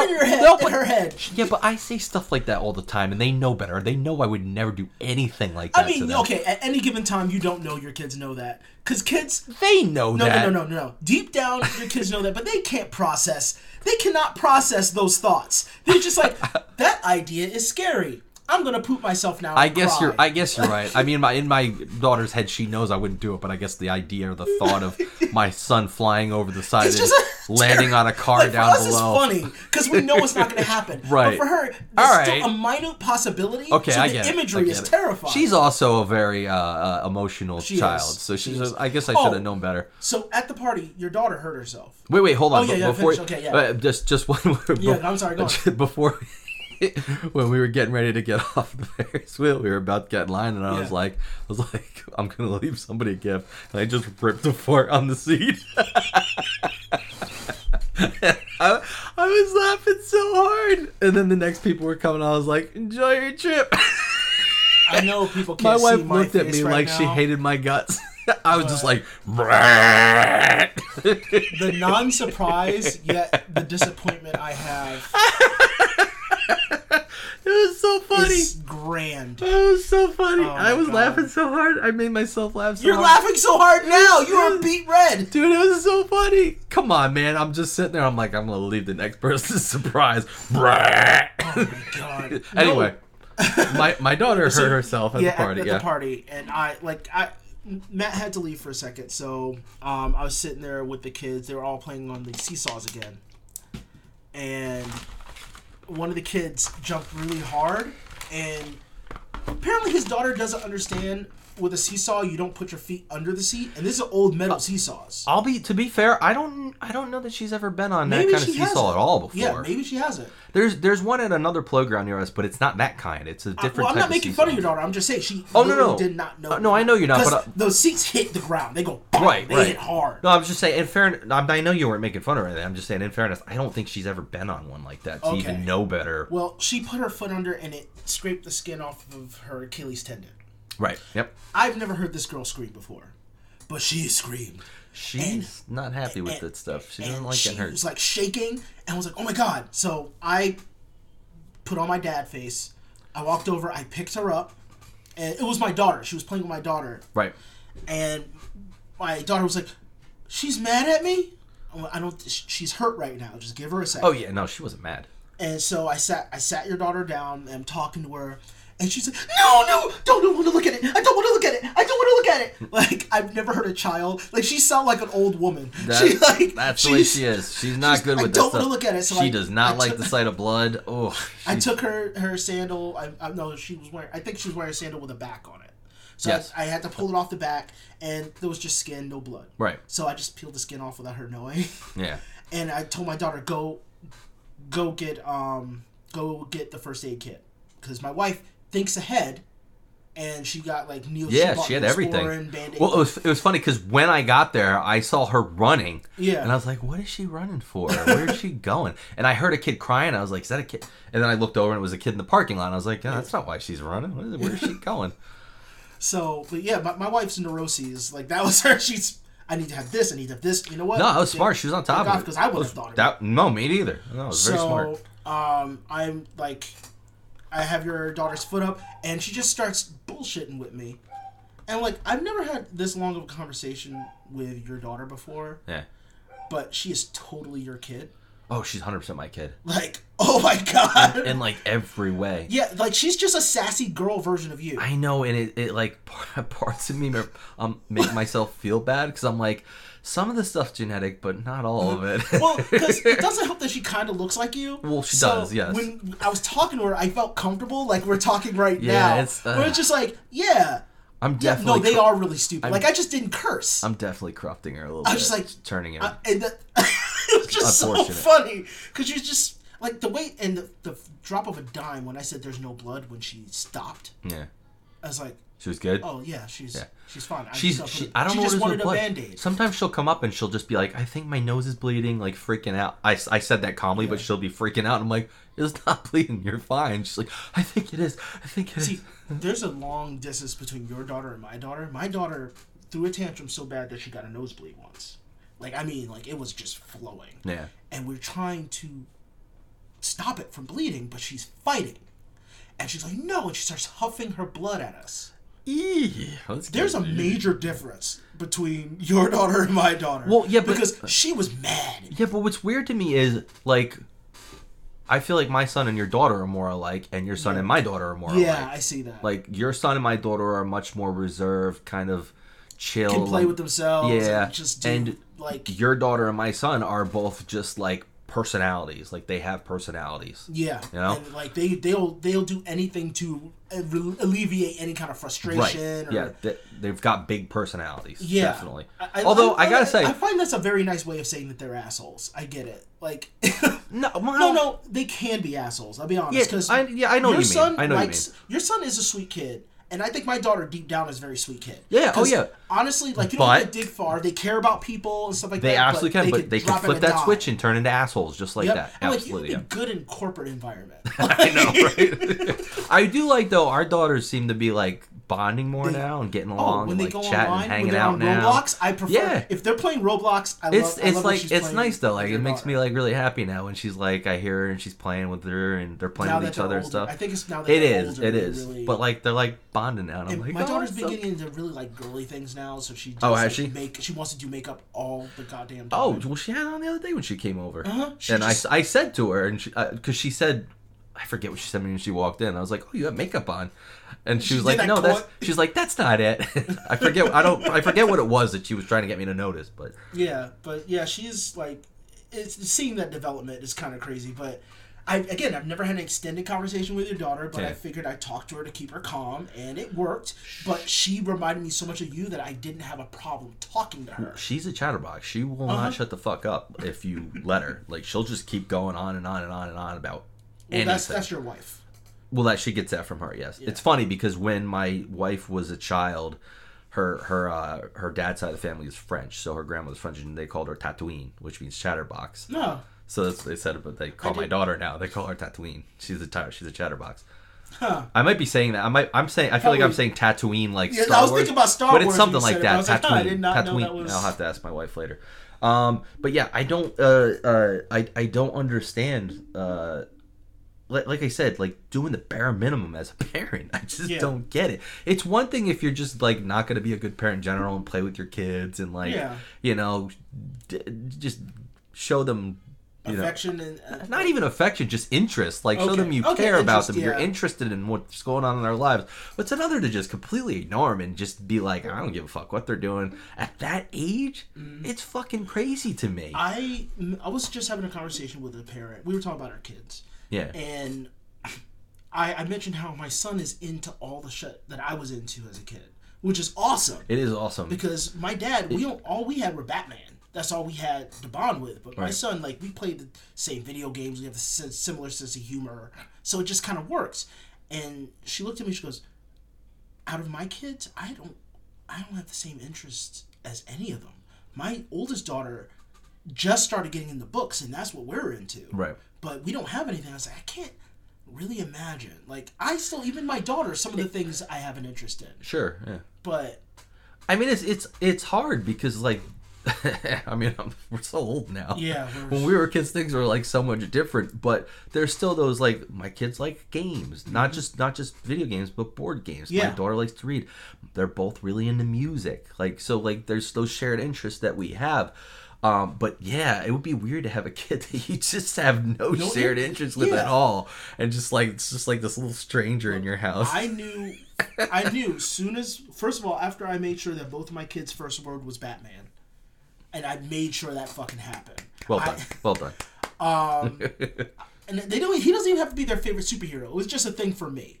thought your head. No, but- her head. Yeah, but I say stuff like that all the time, and they know better. They know I would never do anything like that. I mean, okay, at any given time, you don't know your kids know that. Because kids, they know that no, that. no, no, no, no. Deep down, your kids know that, but they can't process. They cannot process those thoughts. They're just like, that idea is scary. I'm gonna poop myself now. I guess cry." you're. I guess you're right. I mean, my in my daughter's head, she knows I wouldn't do it, but I guess the idea or the thought of my son flying over the side It's and landing on a car like, down for us, below. it's funny because we know it's not going to happen. Right. But for her, there's All still a minute possibility. Okay, so I the get imagery is it. terrifying. She's also a very uh, uh, emotional She child, is. so she's. She. I guess I Oh. should have known better. so at the party, your daughter hurt herself. Wait, wait, hold on. Oh, yeah, yeah, before, finish. Okay, yeah. uh, just, just one. word. Yeah, I'm sorry, go on. Before, when we were getting ready to get off the Ferris wheel, we were about to get in line, and I was like, I was like, I'm gonna leave somebody a gift, and I just ripped a fart on the seat. I, I was laughing so hard, and then the next people were coming. I was like, "Enjoy your trip." I know people my can't wife see my looked at me right like she hated my guts. I was just like, the non-surprise yet the disappointment I have it was so funny. is grand. It was so funny. Oh I was God. laughing so hard. I made myself laugh so You're hard. laughing so hard now. You are beat red. Dude, it was so funny. Come on, man. I'm just sitting there. I'm like, I'm gonna leave the next person surprise. Oh my god. anyway, my my daughter So- hurt herself at yeah, the party. Yeah, at, yeah. the party, and I like I. Matt had to leave for a second, so um, I was sitting there with the kids. They were all playing on the seesaws again, and one of the kids jumped really hard, and apparently his daughter doesn't understand with a seesaw you don't put your feet under the seat, and this is old metal seesaws. I'll be to be fair. I don't. I don't know that she's ever been on that kind of seesaw at all before. Yeah, maybe she hasn't. There's there's one at another playground near us, but it's not that kind. It's a different. well, I'm not making of fun of your daughter. I'm just saying she Oh, no, no. did not know. Uh, no, I know you're not, but, uh, those seats hit the ground. They go bang, Right, They right. hit hard. No, I'm just saying. In fairness, I know you weren't making fun of her. I'm just saying. In fairness, I don't think she's ever been on one like that to Okay. even know better. Well, she put her foot under and it scraped the skin off of her Achilles tendon. Right. Yep. I've never heard this girl scream before, but she screamed. She's not happy with and- that stuff. She doesn't like she getting hurt. She was like shaking and I was like, "Oh my god!" So I put on my dad face. I walked over. I picked her up, and it was my daughter. She was playing with my daughter, right. and my daughter was like, "She's mad at me." I don't. She's hurt right now. Just give her a second. Oh yeah. No, she wasn't mad. And so I sat. I sat your daughter down. and I'm talking to her, and she's like, "No, no, don't, don't want to look at it. I don't want to look at it. I don't want to look at it." Like I've never heard a child like she sound like an old woman. That- she like that's the way she is. She's not she's- good I with don't that wanna look at it, so she I- does not I like took- the sight of blood. Oh. I took her her sandal. I, I no, she was wearing. I think she was wearing a sandal with a back on it. So Yes. I, I had to pull it off the back, and there was just skin, no blood. Right. So I just peeled the skin off without her knowing, Yeah. and I told my daughter go, go get um go get the first aid kit because my wife thinks ahead, and she got like Neil. Yeah, she had everything. Well, it was it was funny because when I got there, I saw her running. Yeah. And I was like, "What is she running for? Where is she going?" And I heard a kid crying. I was like, "Is that a kid?" And then I looked over and it was a kid in the parking lot. And I was like, "No, that's not why she's running. Is it? Where is she going?" So, but yeah, my, my wife's neuroses like that was her. She's I need to have this. I need to have this. You know what? No, I was smart. She was on top of it. because I would have thought of it. That no, me neither. No, it was very smart. So, um, I'm like, I have your daughter's foot up, and she just starts bullshitting with me. And like, I've never had this long of a conversation with your daughter before, Yeah. but she is totally your kid. Oh, she's hundred percent my kid Like, oh my god. in like every way. yeah, like she's just a sassy girl version of you. I know, and it, it like parts of me um make myself feel bad because I'm like, some of the stuff's genetic, but not all of it. well, because it doesn't help that she kind of looks like you. Well, she So, does, yes. When I was talking to her, I felt comfortable, like we're talking right Yeah, now. it's, uh, where it's just like, yeah, I'm yeah. definitely No, they are really stupid. like I just didn't curse. I'm definitely corrupting her a little I bit. was just like turning it. I- and the, it was just so funny because you just like the way and the, the drop of a dime when I said there's no blood when she stopped. yeah, I was like, she was good. oh yeah, she's Yeah. she's fine. I She's just- she. I don't she know just what is wanted a band aid. Sometimes she'll come up and she'll just be like, "I think my nose is bleeding," like freaking out. I, I said that calmly, but she'll be freaking out. I'm like, "It's not bleeding. You're fine." She's like, "I think it is. I think it is." See, there's a long distance between your daughter and my daughter. My daughter threw a tantrum so bad that she got a nosebleed once. Like I mean, like it was just flowing. Yeah. And we're trying to stop it from bleeding, but she's fighting. And she's like, no, and she starts huffing her blood at us. Eee, There's a major difference between your daughter and my daughter. Well, yeah, but- because she was mad. Yeah, but what's weird to me is like, I feel like my son and your daughter are more alike, and your son and my daughter are more Yeah, alike. I see that. Like your son and my daughter are much more reserved, kind of chill. can play like- with themselves. Yeah, and just do, and like your daughter and my son are both just like personalities. Like they have personalities. Yeah, You know? and like they they'll they'll do anything to uh, alleviate any kind of frustration. Right. Or, Yeah, they, they've got big personalities. yeah, Definitely. I- I- Although I, gotta say, I find that's a very nice way of saying that they're assholes. I get it. Like, no, well, no, no, they can be assholes. I'll be honest. Yeah, Because I- yeah, I know your you mean. son I know what you likes your son is a sweet kid. And I think my daughter deep down is a very sweet kid. Yeah, Oh yeah. Honestly, like you But- don't have to dig far. They care about people and stuff like They that. They absolutely can, but they can flip that dime. switch and turn into assholes just like Yep. that. Like, Absolutely. you yeah. good in corporate environment. I know, right? I do like though. Our daughters seem to be like bonding more They- now and getting Oh, along when and they like go chatting, online, and hanging out on now. Roblox, I prefer. Yeah. If they're playing Roblox, I It's love. It's love like it's nice though. Like it makes daughter. me like really happy now when she's like I hear her and she's playing with her and they're playing Now with each other and stuff. I think it's now that It they're is, older, it is. really- But like they're like bonding now. And I'm And like, my oh, daughter's been so getting into really like girly things now, so she. Does, Oh, has like, she? Make she wants to do makeup all the goddamn time. Oh, well, she had on the other day when she came over. Uh-huh. She And just- I, I said to her, and she, because she said, I forget what she said when she walked in. I was like, "Oh, you have makeup on," and she, She was like, "No, that's." She's like, "That's not it." I forget. I don't. I forget what it was that she was trying to get me to notice, but Yeah, but yeah, she's like, it's seeing that development is kind of crazy. But I again, I've never had an extended conversation with your daughter, but I figured I'd talk to her to keep her calm, and it worked. But she reminded me so much of you that I didn't have a problem talking to her. She's a chatterbox. She will Uh-huh. not shut the fuck up if you let her. Like she'll just keep going on and on and on and on about Well, anything. that's that's your wife. Well, that she gets that from her. Yes, it's funny because when my wife was a child, her her uh, her dad's side of the family is French, so her grandmother's French, and they called her Tatooine, which means chatterbox. No, So that's what they said, but they call my did- daughter now. They call her Tatooine. She's a she's a chatterbox. huh? I might be saying that. I might. I'm saying. I feel like I'm saying Tatooine, like Yeah, Star I was Wars, thinking about Star Wars, but it's something like it, that. was like, Tatooine. huh, I did not know Tatooine. that was- I'll have to ask my wife later. Um, but yeah, I don't. Uh, uh, I I don't understand. Uh, like, I said, like doing the bare minimum as a parent. I just Yeah. don't get it. It's one thing if you're just like not going to be a good parent in general and play with your kids and like Yeah. you know, d- just show them. You know, Affection and uh, not even affection, just interest. Like show them you Okay, care about them. You're interested in what's going on in their lives. But it's another to just completely ignore them and just be like, I don't give a fuck what they're doing at that age. It's fucking crazy to me. I I was just having a conversation with a parent. We were talking about our kids, yeah, and I, I mentioned how my son is into all the shit that I was into as a kid, which is awesome. it is awesome. because my dad, we don't, all we had were Batman. That's all we had to bond with. But my Right. son, like, we played the same video games. We have the similar sense of humor, so it just kind of works. And she looked at me. She goes, "Out of my kids, I don't, I don't have the same interests as any of them. My oldest daughter just started getting into books, and that's what we're into. Right. But we don't have anything. I was like, I can't." Really imagine, like I still, even my daughter, some of the things I have an interest in, sure. Yeah. but I mean, it's it's it's hard because like. I mean, I'm, we're so old now. Yeah, When we were kids, things were like so much different. But there's still those like my kids like games, not mm-hmm. just not just video games, but board games. Yeah. My daughter likes to read. They're both really into music. Like so, like there's those shared interests that we have. Um, but yeah, it would be weird to have a kid that you just have no, No shared in- interest with yeah. at all, and just like it's just like this little stranger in your house. I knew, I knew. Soon as first of all, after I made sure that both of my kids' first word was Batman, and I made sure that fucking happened. well I- done, well done. and they don't. He doesn't even have to be their favorite superhero. It was just a thing for me.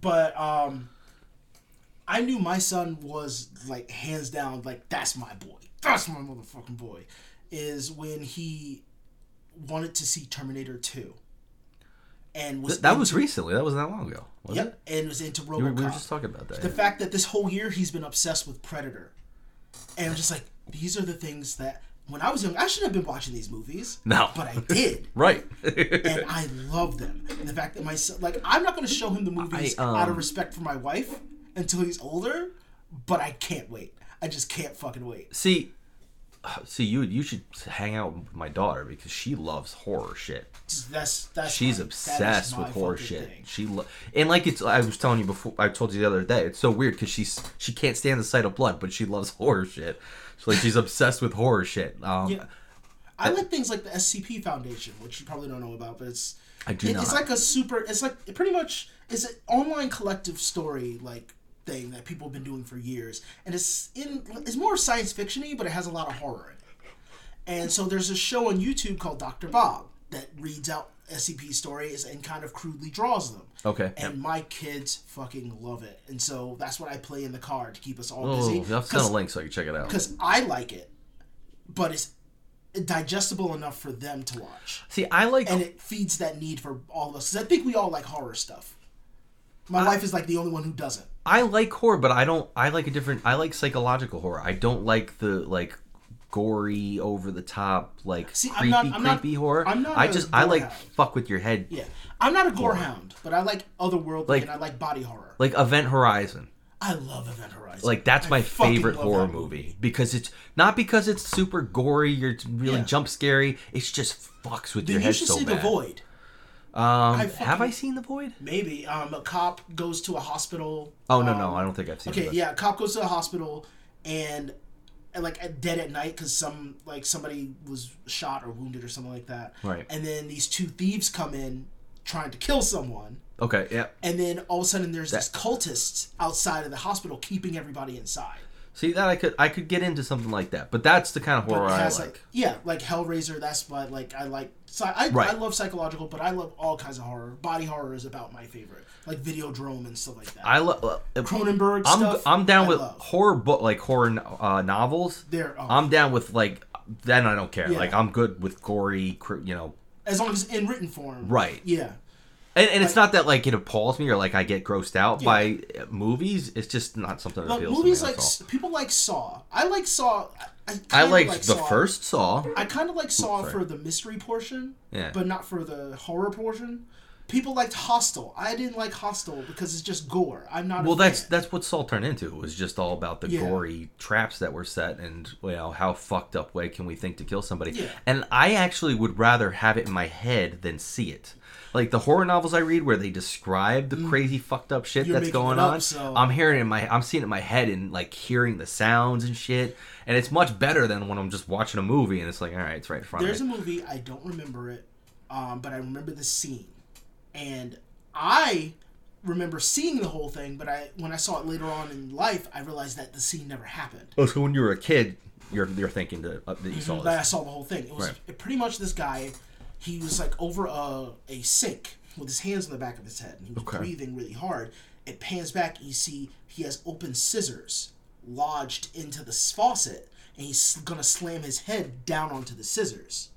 But um, I knew my son was like hands down like that's my boy. That's my motherfucking boy. Is when he wanted to see Terminator Two. And was Th- that was recently. That wasn't that long ago. Was Yep, and was into it? We were, RoboCop. we were just talking about that. the yeah. fact that this whole year he's been obsessed with Predator, and I'm just like, these are the things that when I was young I shouldn't have been watching these movies. No. but I did, Right. and I love them. And the fact that my son, like, I'm not going to show him the movies I, um, out of respect for my wife until he's older, but I can't wait. I just can't fucking wait. see, see, you you should hang out with my daughter because she loves horror shit. That's that's She's my- obsessed is with horror shit. thing. She lo- and like it's. I was telling you before. I told you the other day. It's so weird because she's she can't stand the sight of blood, but she loves horror shit. So like she's obsessed with horror shit. Um, Yeah. I like things like the SCP Foundation, which you probably don't know about, but it's I do it- It's like a super. It's like pretty much it's an online collective story like thing that people have been doing for years, and it's in it's more science fictiony, but it has a lot of horror in it. And so there's a show on YouTube called Doctor Bob that reads out SCP stories and kind of crudely draws them. Okay. And my kids fucking love it, and so that's what I play in the car to keep us all Oh, busy. I'll send a link so I can check it out. Because I like it, but it's digestible enough for them to watch See, I like. and it feeds that need for all of us. 'Cause I think we all like horror stuff. My wife is like the only one who doesn't. I like horror, but I don't. I like a different. I like psychological horror. I don't like the like gory, over the top, like See, I'm creepy, not- I'm not- creepy horror. I'm not I just I like gorehound. fuck with your head, Yeah, I'm not a gore hound, but I like otherworldly Like- and I like body horror. like Event Horizon. I love Event Horizon. Like that's I my favorite horror that movie. because it's not because it's super gory, you're really Yeah. jump scary. It's just fucks with Then your you head should so see bad. The Void. Um, I have I seen The Void? Maybe um, a cop goes to a hospital. Oh no, um, no, I don't think I've seen it. Okay, it. yeah, a cop goes to a hospital and, and like at- dead at night because some like somebody was shot or wounded or something like that. Right. And then these two thieves come in trying to kill someone. Okay, yeah. and then all of a sudden there's this cultists outside of the hospital keeping everybody inside. See that I could I could get into something like that, but that's the kind of horror I like. like yeah, like Hellraiser. That's why like I like. So I Right. I love psychological, but I love all kinds of horror. Body horror is about my favorite, like Videodrome and stuff like that. I love. Cronenberg I'm stuff. I'm down I with love. horror book like horror uh, novels. They're- oh. I'm down with like then I don't care. Yeah. Like I'm good with gory, you know. as long as in written form. Right. Yeah. And, and it's not that like it appalls me or like I get grossed out Yeah. by uh, movies. It's just not something that appeals movies to me. like people like Saw. I like Saw. I, I, liked like the Saw. first Saw. I kind of like Saw for the mystery portion, Yeah. but not for the horror portion. People liked Hostel. I didn't like Hostel because it's just gore. I'm not. Well, that's fan. that's what Saw turned into. It was just all about the Yeah. gory traps that were set, and you know how fucked up way can we think to kill somebody. Yeah. And I actually would rather have it in my head than see it. Like the horror novels I read, where they describe the crazy fucked up shit Mm. You're that's going up, on, so- I'm hearing it in my, I'm seeing it in my head and like hearing the sounds and shit, and it's much better than when I'm just watching a movie and it's like, all right, it's right in front There's of me. There's a movie I don't remember it, um, but I remember the scene, and I remember seeing the whole thing. But I when I saw it later on in life, I realized that the scene never happened. Oh, so when you were a kid, you're you're thinking that, uh, that you saw But I this. saw the whole thing. It was Right. pretty much this guy. He was like over a, a sink with his hands on the back of his head, and he was Okay. breathing really hard. It pans back, and you see he has open scissors lodged into the faucet, and he's gonna slam his head down onto the scissors.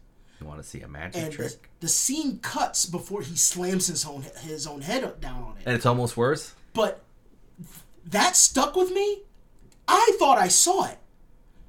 You want to see a magic And the, trick? the scene cuts before he slams his own his own head down on it. And it's almost worse. But that stuck with me. I thought I saw it.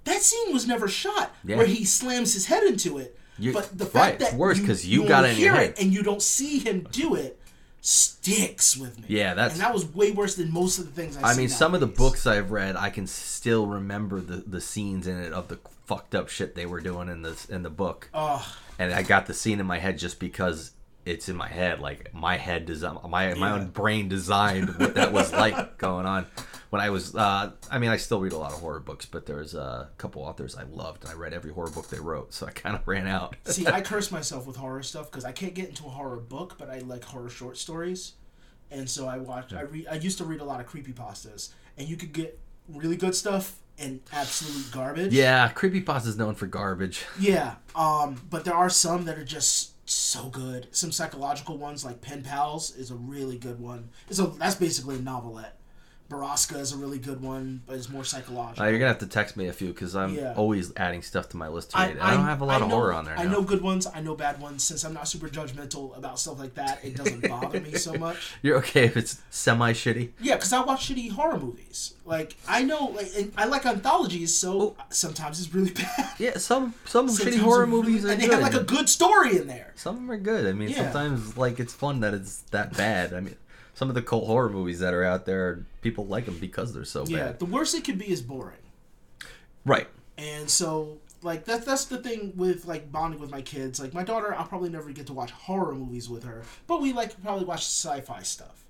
That scene was never shot Yeah. where he slams his head into it. You- but the right, fact it's that worse you, 'cause you only got it in your hear head. and you don't see him do it sticks with me. Yeah, that's- and that was way worse than most of the things I. I mean, some of the books I've read, I can still remember the, the scenes in it of the fucked up shit they were doing in the in the book, Ugh. and I got the scene in my head just because it's in my head. Like my head design, my my own brain designed what that was like going on when I was. Uh, I mean, I still read a lot of horror books, but there's a couple authors I loved, and I read every horror book they wrote, so I kind of ran out. See, I curse myself with horror stuff because I can't get into a horror book, but I like horror short stories, and so I watch. I read. I used to read a lot of creepy pastas, and you could get really good stuff and absolute garbage. yeah, creepypasta's known for garbage. Yeah. Um. But there are some that are just so good. Some psychological ones, like Pen Pals, is a really good one. So that's basically a novelette. Borrasca is a really good one, but it's more psychological. Uh, you're gonna have to text me a few because I'm Yeah. always adding stuff to my list to read. I, don't have a lot I of horror on there. I now. know good ones. I know bad ones. Since I'm not super judgmental about stuff like that, it doesn't bother me so much. You're okay if it's semi shitty. Yeah, because I watch shitty horror movies. Like I know, like and I like anthologies, so sometimes it's really bad. Yeah, some some Sometimes shitty horror really- movies are and they good. have like a good story in there. Some of them are good. I mean, Yeah. sometimes like it's fun that it's that bad. I mean, some of the cult horror movies that are out there, people like them because they're so bad. Yeah, bad. the worst it could be is boring. Right. And so, like that's that's the thing with like bonding with my kids. Like my daughter, I'll probably never get to watch horror movies with her, but we like probably watch sci-fi stuff.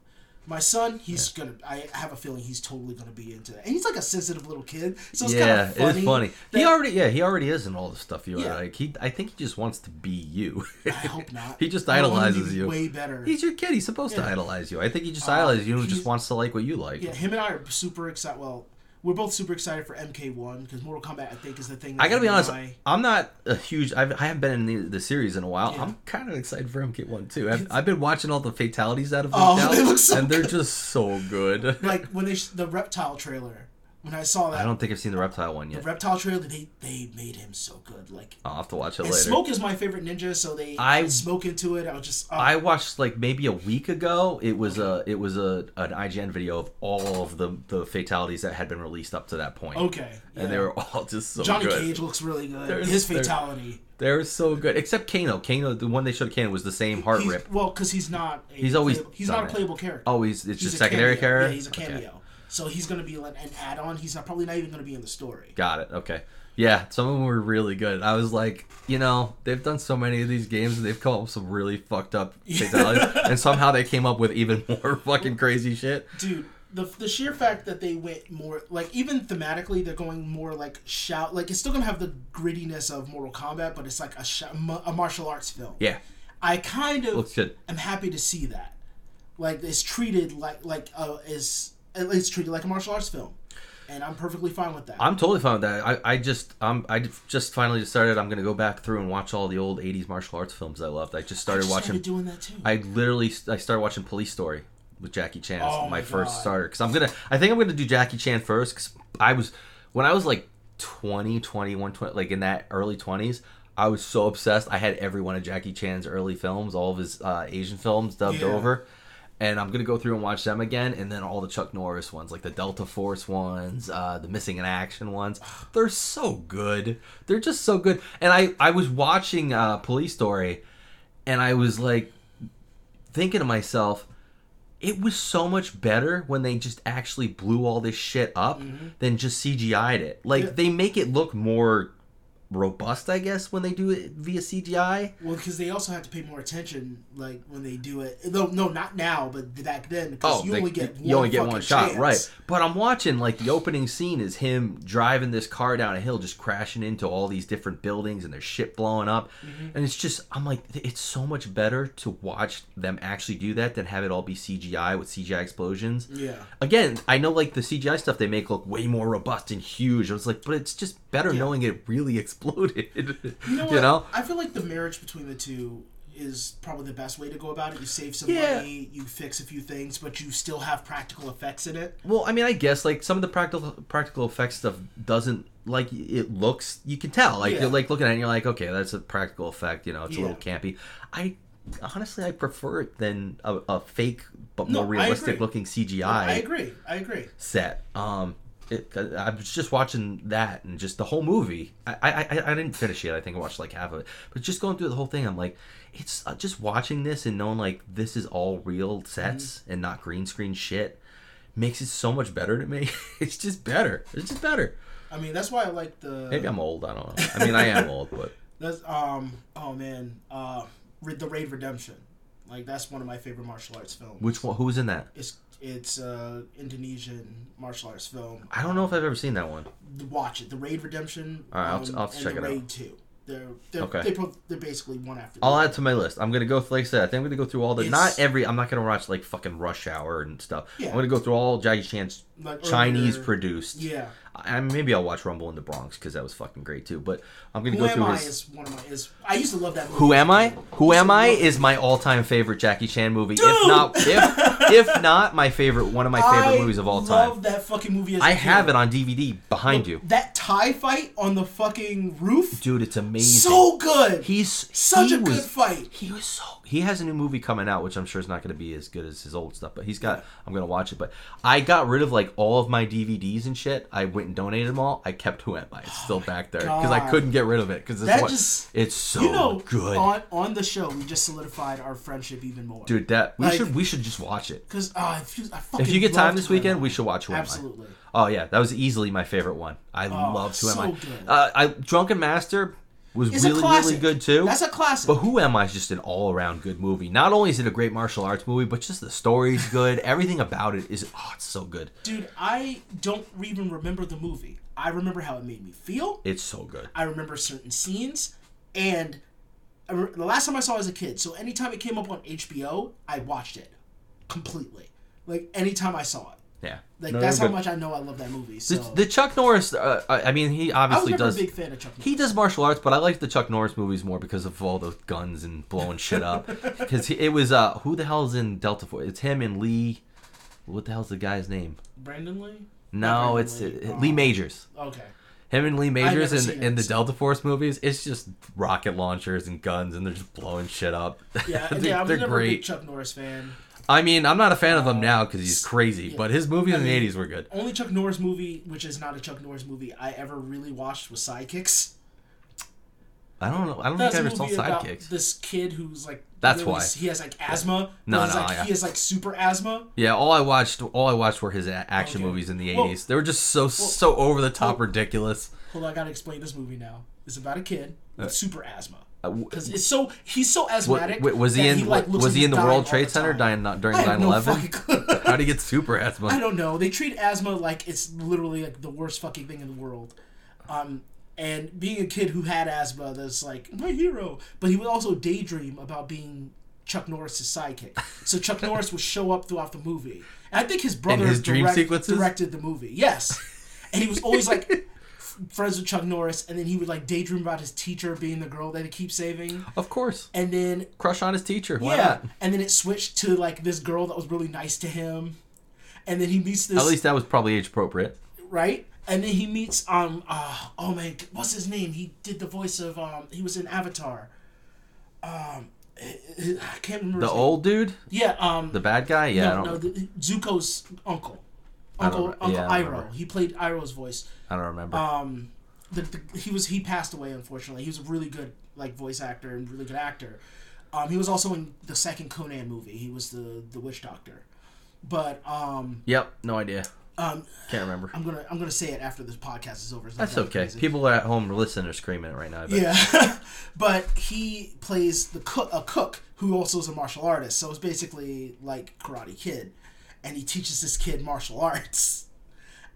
My son, he's gonna. I have a feeling he's totally gonna be into it, and he's like a sensitive little kid. So it's yeah, kind of funny. it is funny. He already, yeah, he already is in all the stuff you Yeah. are. Like he, I think he just wants to be you. I hope not. he just I want him to idolizes you. Way better. He's your kid. He's supposed to idolize you. I think he just Uh, idolizes you and just wants to like what you like. yeah, him and I are super excited. Well, we're both super excited for MK1 because Mortal Kombat, I think, is the thing. that I gotta be honest. I- I'm not a huge. I've, I haven't been in the, the series in a while. Yeah. I'm kind of excited for MK1 too. I've, I've been watching all the fatalities that have Oh, out, they look so and they're just so good. like when they sh- the reptile trailer. When I saw that, I don't think I've seen the reptile one yet. the reptile trailer, they they made him so good. Like I'll have to watch it And later. Smoke is my favorite ninja, so they I- smoke into it. I was just, uh, I watched like maybe a week ago. It was a it was a an IGN video of all of the the fatalities that had been released up to that point. okay. and yeah. they were all just so Johnny good. Cage looks really good. They're- His fatality. They're so good, except Kano. Kano, the one they showed Kano was the same heart He's, rip. well, because he's not. A He's always playable, he's not a it. playable character. Oh, he's it's he's just a secondary cameo. character. Yeah, he's a Okay. So he's gonna be like an add-on. He's not, probably not even gonna be in the story. Got it. Okay. Yeah, some of them were really good. I was like, you know, they've done so many of these games and they've come up with some really fucked up fatalities, and somehow they came up with even more fucking crazy shit. Dude, the the sheer fact that they went more like even thematically, they're going more like shout. Like it's still gonna have the grittiness of Mortal Kombat, but it's like a sh- a martial arts film. Yeah, I kind of looks good. am happy to see that. Like it's treated like like uh, is it's treated like a martial arts film, and I'm perfectly fine with that. I'm totally fine with that. I, I just um I just finally decided I'm gonna go back through and watch all the old '80s martial arts films I loved. I just started I just watching. started doing that too. I literally I started watching Police Story with Jackie Chan. as Oh my, my first starter because I'm gonna. I think I'm gonna do Jackie Chan first because I was when I was like 20, 21, 20, like in that early 20s. I was so obsessed. I had every one of Jackie Chan's early films, all of his uh, Asian films dubbed Yeah. over. And I'm gonna go through and watch them again, and then all the Chuck Norris ones, like the Delta Force ones, uh, the Missing in Action ones. They're so good. They're just so good. And I I was watching uh, Police Story, and I was like thinking to myself, it was so much better when they just actually blew all this shit up than just CGI'd it. Like Yeah. they make it look more robust, I guess, when they do it via CGI. well, because they also have to pay more attention, like when they do it. No, no, not now, but back then, because you they- only get Oh, you only get one shot, chance. right? But I'm watching like the opening scene is him driving this car down a hill, just crashing into all these different buildings, and there's shit blowing up, Mm-hmm. and it's just I'm like, it's so much better to watch them actually do that than have it all be CGI with CGI explosions. Yeah. Again, I know like the CGI stuff they make look way more robust and huge. I was like, but it's just better knowing it really exploded. You know, You know? I feel like the marriage between the two is probably the best way to go about it. You save some Yeah. money, you fix a few things, but you still have practical effects in it. Well, I mean, I guess like some of the practical practical effects stuff doesn't like it looks. You can tell, like Yeah. you're like looking at it, and you're like, okay, that's a practical effect. You know, it's a little campy. I honestly, I prefer it than a, a fake but No, more realistic looking CGI I agree. I agree. set. Um, it, I was just watching that and just the whole movie. I, I I didn't finish it. I think I watched like half of it, but just going through the whole thing, I'm like, it's uh, just watching this and knowing like this is all real sets Mm-hmm. and not green screen shit makes it so much better to me. it's just better. It's just better. I mean, that's why I like the. Maybe I'm old. I don't know. I mean, I am old, but That's um. Oh man. Uh, the Raid Redemption. Like that's one of my favorite martial arts films. which one? Who was in that? It's it's uh Indonesian martial arts film. I don't know if I've ever seen that one. Watch it. The Raid Redemption. All right, I'll- um, I'll and check the it out. Raid Two. They're they're Okay. they both, they're basically one after. the I'll other. add to my list. I'm gonna go like I said. I think I'm gonna go through all the. It's- not every. I'm not gonna watch like fucking Rush Hour and stuff. Yeah. I'm gonna go through all Jackie Chan's Like Chinese produced. Yeah. I, maybe I'll watch Rumble in the Bronx because that was fucking great too. But I'm gonna Who go am through I his. is one of my is I used to love that movie. Who am I? Who am I is my all-time favorite Jackie Chan movie. If not, if if not my favorite, one of my favorite I movies of all time. I love that fucking movie. I kid. have it on DVD behind you, That tie fight on the fucking roof, dude. It's amazing. so good. He's Such he a good fight. He was so. He has a new movie coming out, which I'm sure is not going to be as good as his old stuff. But he's got. I'm going to watch it. But I got rid of like all of my DVDs and shit. I went and donated them all. I kept Who Am I? It's still back there because I couldn't get rid of it because it's That what, just- it's so you know, good, on on the show, we just solidified our friendship even more, dude. That we Like- should we should just watch it. Because uh, if you, If you get time this weekend, we should watch Who Am I. Absolutely. Oh yeah, that was easily my favorite one. I loved Who Am so I. good. Uh, I Drunken Master was really really good too. That's a classic. But Who Am I is just an all around good movie. Not only is it a great martial arts movie, but just the story's good. Everything about it is oh, it's so good. Dude, I don't even remember the movie. I remember how it made me feel. It's so good. I remember certain scenes, and re- the last time I saw it as a kid. So anytime it came up on HBO, I watched it completely. Like anytime I saw it. Yeah. Like No, that's how good. much I know I love that movie. So The, the Chuck Norris. Uh, I I mean, he I was obviously never does. a big fan of Chuck Norris. He does martial arts, but I like the Chuck Norris movies more because of all the guns and blowing shit up. Because it was uh, who the hell's in Delta Force? It's him and Lee. What the hell's the guy's name? Brandon Lee. No, Brandon it's Lee. uh, Oh. Lee Majors. Okay. Him and Lee Majors never in, seen in the so- Delta Force movies, it's just rocket launchers and guns, and they're just blowing shit up. Yeah, they're, yeah. I'm they're never a big. Chuck Norris fan. I mean, I'm not a fan of him now because he's crazy, yeah. but his movies I in the '80s were good. Only Chuck Norris movie, which is not a Chuck Norris movie, I ever really watched was Sidekicks. I don't know. I don't That's think I ever saw Sidekicks. this kid who's like. That's why. he has like asthma. No, no, like, yeah. he has like super asthma. Yeah, all I watched, all I watched were his a- action Okay. movies in the Well- '80s. They were just so so over the top, well- ridiculous. Hold on, I gotta explain this movie now. It's about a kid with uh. super asthma. Uh, Because it's so he's so asthmatic. was he in? like, was he in the World Trade Center dying, not during I 9/11? fucking. How would he get super asthma? I don't know. They treat asthma like it's literally like the worst fucking thing in the world. Um, and being a kid who had asthma, that's like my hero. But he would also daydream about being Chuck Norris's sidekick. So Chuck Norris would show up throughout the movie. And I think his brother his direct- directed the movie. Yes. and he was always like friends with Chuck Norris, and then he would like daydream about his teacher being the girl that he keeps saving, Of course. and then Crush on his teacher. Why yeah, not? and then it switched to like this girl that was really nice to him, and then he meets this At least that was probably age appropriate. right, and then he meets um uh, oh man, what's his name? He did the voice of um he was in Avatar. Um, I can't remember The old dude, yeah um the bad guy. Yeah, I no, don't. no, the, Zuko's uncle. Uncle, Uncle yeah, Iroh. He played Iroh's voice. I don't remember. Um, the, the, he was he passed away unfortunately. He was a really good like voice actor and really good actor. Um, he was also in the second Conan movie. He was the the witch doctor. But um, yep. No idea. um, Can't remember. I'm gonna I'm gonna say it after this podcast is over. It's That's okay. crazy. People at home listening are screaming it right now. Yeah, but he plays the cook, a cook who also is a martial artist. So it's basically like Karate Kid, and he teaches this kid martial arts,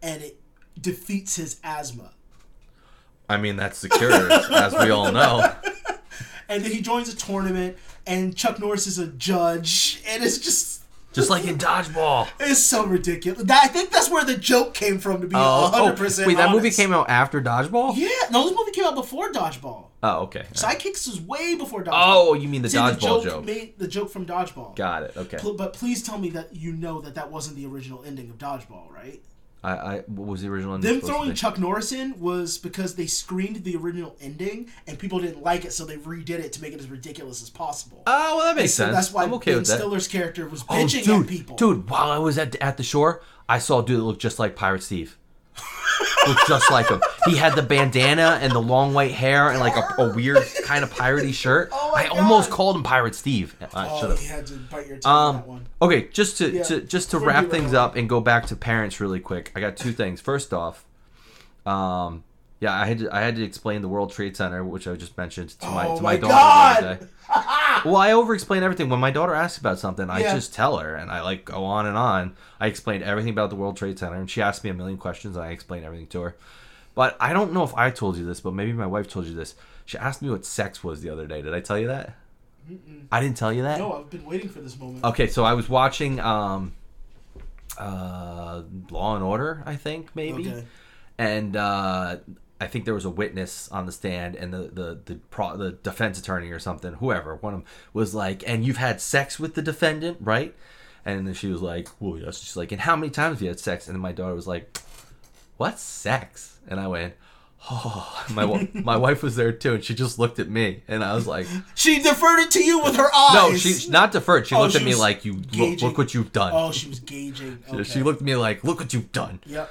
and it defeats his asthma. I mean, that's the cure, as we all know. And then he joins a tournament, and Chuck Norris is a judge, and it's just. Just like in Dodgeball. It's so ridiculous. That, I think that's where the joke came from. To be oh, oh, one hundred percent, wait, that movie came out after Dodgeball? Yeah, no, this movie came out before Dodgeball. Oh, okay. Sidekicks was way before Dodgeball. Oh, you mean the See, Dodgeball joke, joke. Made, the joke from Dodgeball. Got it. Okay. Pl- But please tell me that you know that that wasn't the original ending of Dodgeball, right? I, I what was the original ending Them throwing? Chuck Norris in was because they screened the original ending and people didn't like it, so they redid it to make it as ridiculous as possible. Oh, well, that makes so sense. that's why I'm okay Ben with that. Stiller's character was Oh, bitching dude, at people. dude! While I was at at the shore, I saw a dude that looked just like Pirate Steve. Looked just like him. He had the bandana and the long white hair and like a, a weird kind of piratey shirt. Oh I almost God. called him Pirate Steve. I oh, should have. you had to bite your tongue on that Um, one. okay, just to, Yeah. to just to Before wrap things that. up and go back to parents really quick. I got two things. First off, um, yeah, I had to, I had to explain the World Trade Center, which I just mentioned to my Oh to my, my daughter God! the other day. well, I over explain everything. When my daughter asks about something, I Yeah. just tell her and I like go on and on. I explained everything about the World Trade Center, and she asked me a million questions, and I explained everything to her. But I don't know if I told you this, but maybe my wife told you this. She asked me what sex was the other day. Did I tell you that? I didn't tell you that. No, I've been waiting for this moment. Okay, so I was watching um uh Law and Order, I think maybe. Okay. And uh I think there was a witness on the stand and the the the, pro, the defense attorney or something, whoever, one of them was like, "And you've had sex with the defendant, right?" And then she was like, "Well, yes." She's like, "And how many times have you had sex?" And then my daughter was like, "What's sex?" And I went, "Oh." My my wife was there too, and she just looked at me, and I was like, She deferred it to you with her eyes. "No, she's not deferred. She Oh, looked at me like, you look, look what you've done." Oh, she was gauging. Okay. She looked at me like, "Look what you've done." Yep.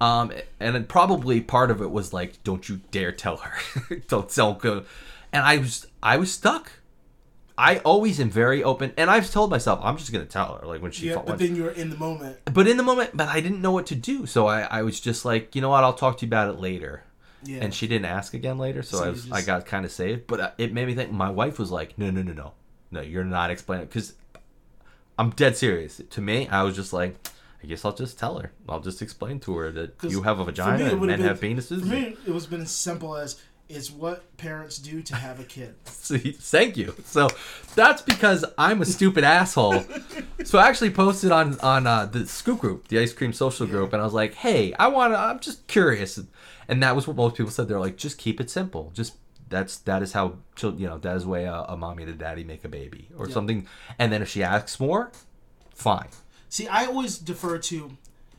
Um, and then probably part of it was like, "Don't you dare tell her, don't tell go." And I was, I was stuck. I always am very open, and I've told myself I'm just gonna tell her, like when she. Yeah, but then you were in the moment. but in the moment, but I didn't know what to do, so I, I was just like, you know what, I'll talk to you about it later. Yeah. And she didn't ask again later, so, So I was, just- I got kind of saved. But uh, it made me think. My wife was like, no, no, no, no, no, you're not explaining because I'm dead serious. To me, I was just like, I guess I'll just tell her. I'll just explain to her that you have a for me, vagina and men have penises. For me, it was been as simple as it's what parents do to have a kid. See, thank you. So that's because I'm a stupid asshole. So I actually posted on on uh, the Scoop group, the ice cream social group, and I was like, "Hey, I want to. I'm just curious," and that was what most people said. They're like, "Just keep it simple. Just that's that is how you know that is the way a, a mommy and a daddy make a baby or something." And then if she asks more, fine. See, I always defer to.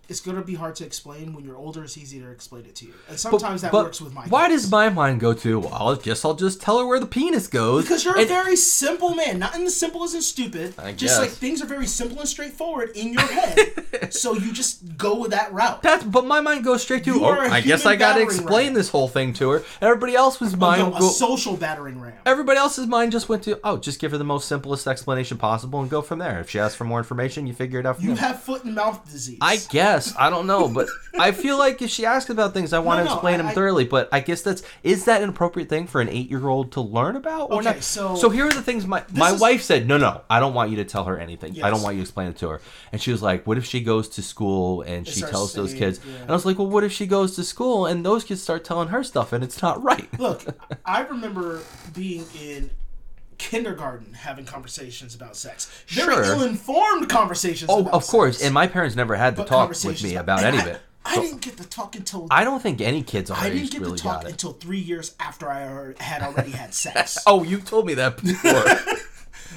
It's gonna be hard to explain when you're older. It's easy to explain it to you, and sometimes that But works with my. Why kids. does my mind go to? Well, I guess I'll just tell her where the penis goes. Because you're a very simple man. Not in the simple as in stupid. I just like things are very simple and straightforward in your head. so you just go with that route. That's but my mind goes straight to. You Oh, I guess I got to explain ram. this whole thing to her. Everybody else's oh, mind. No, a go, social battering ram. everybody else's mind just went to. Oh, just give her the most simplest explanation possible and go from there. If she asks for more information, you figure it out from You there. have foot and mouth disease. I guess I don't know, but I feel like if she asks about things, I want No, to no, explain I- them I- thoroughly. But I guess that's is that an appropriate thing for an eight-year-old to learn about or Okay, not? so- so here are the things. My my is- wife said, no, no, I don't want you to tell her anything. I don't Yes. want you to explain it to her. And she was like, what if she goes to school and she starts tells those saying- kids? yeah. And I was like, well, what if she goes to school and those kids start telling her stuff and it's not right? Look, I remember being in kindergarten having conversations about sex. Very Sure. ill-informed conversations. Oh, about of course. sex. And my parents never had to But talk with me about- any of it. I didn't get to talk until I don't think any kids I didn't get really to talk until three years after I had already had sex. Oh, you told me that before.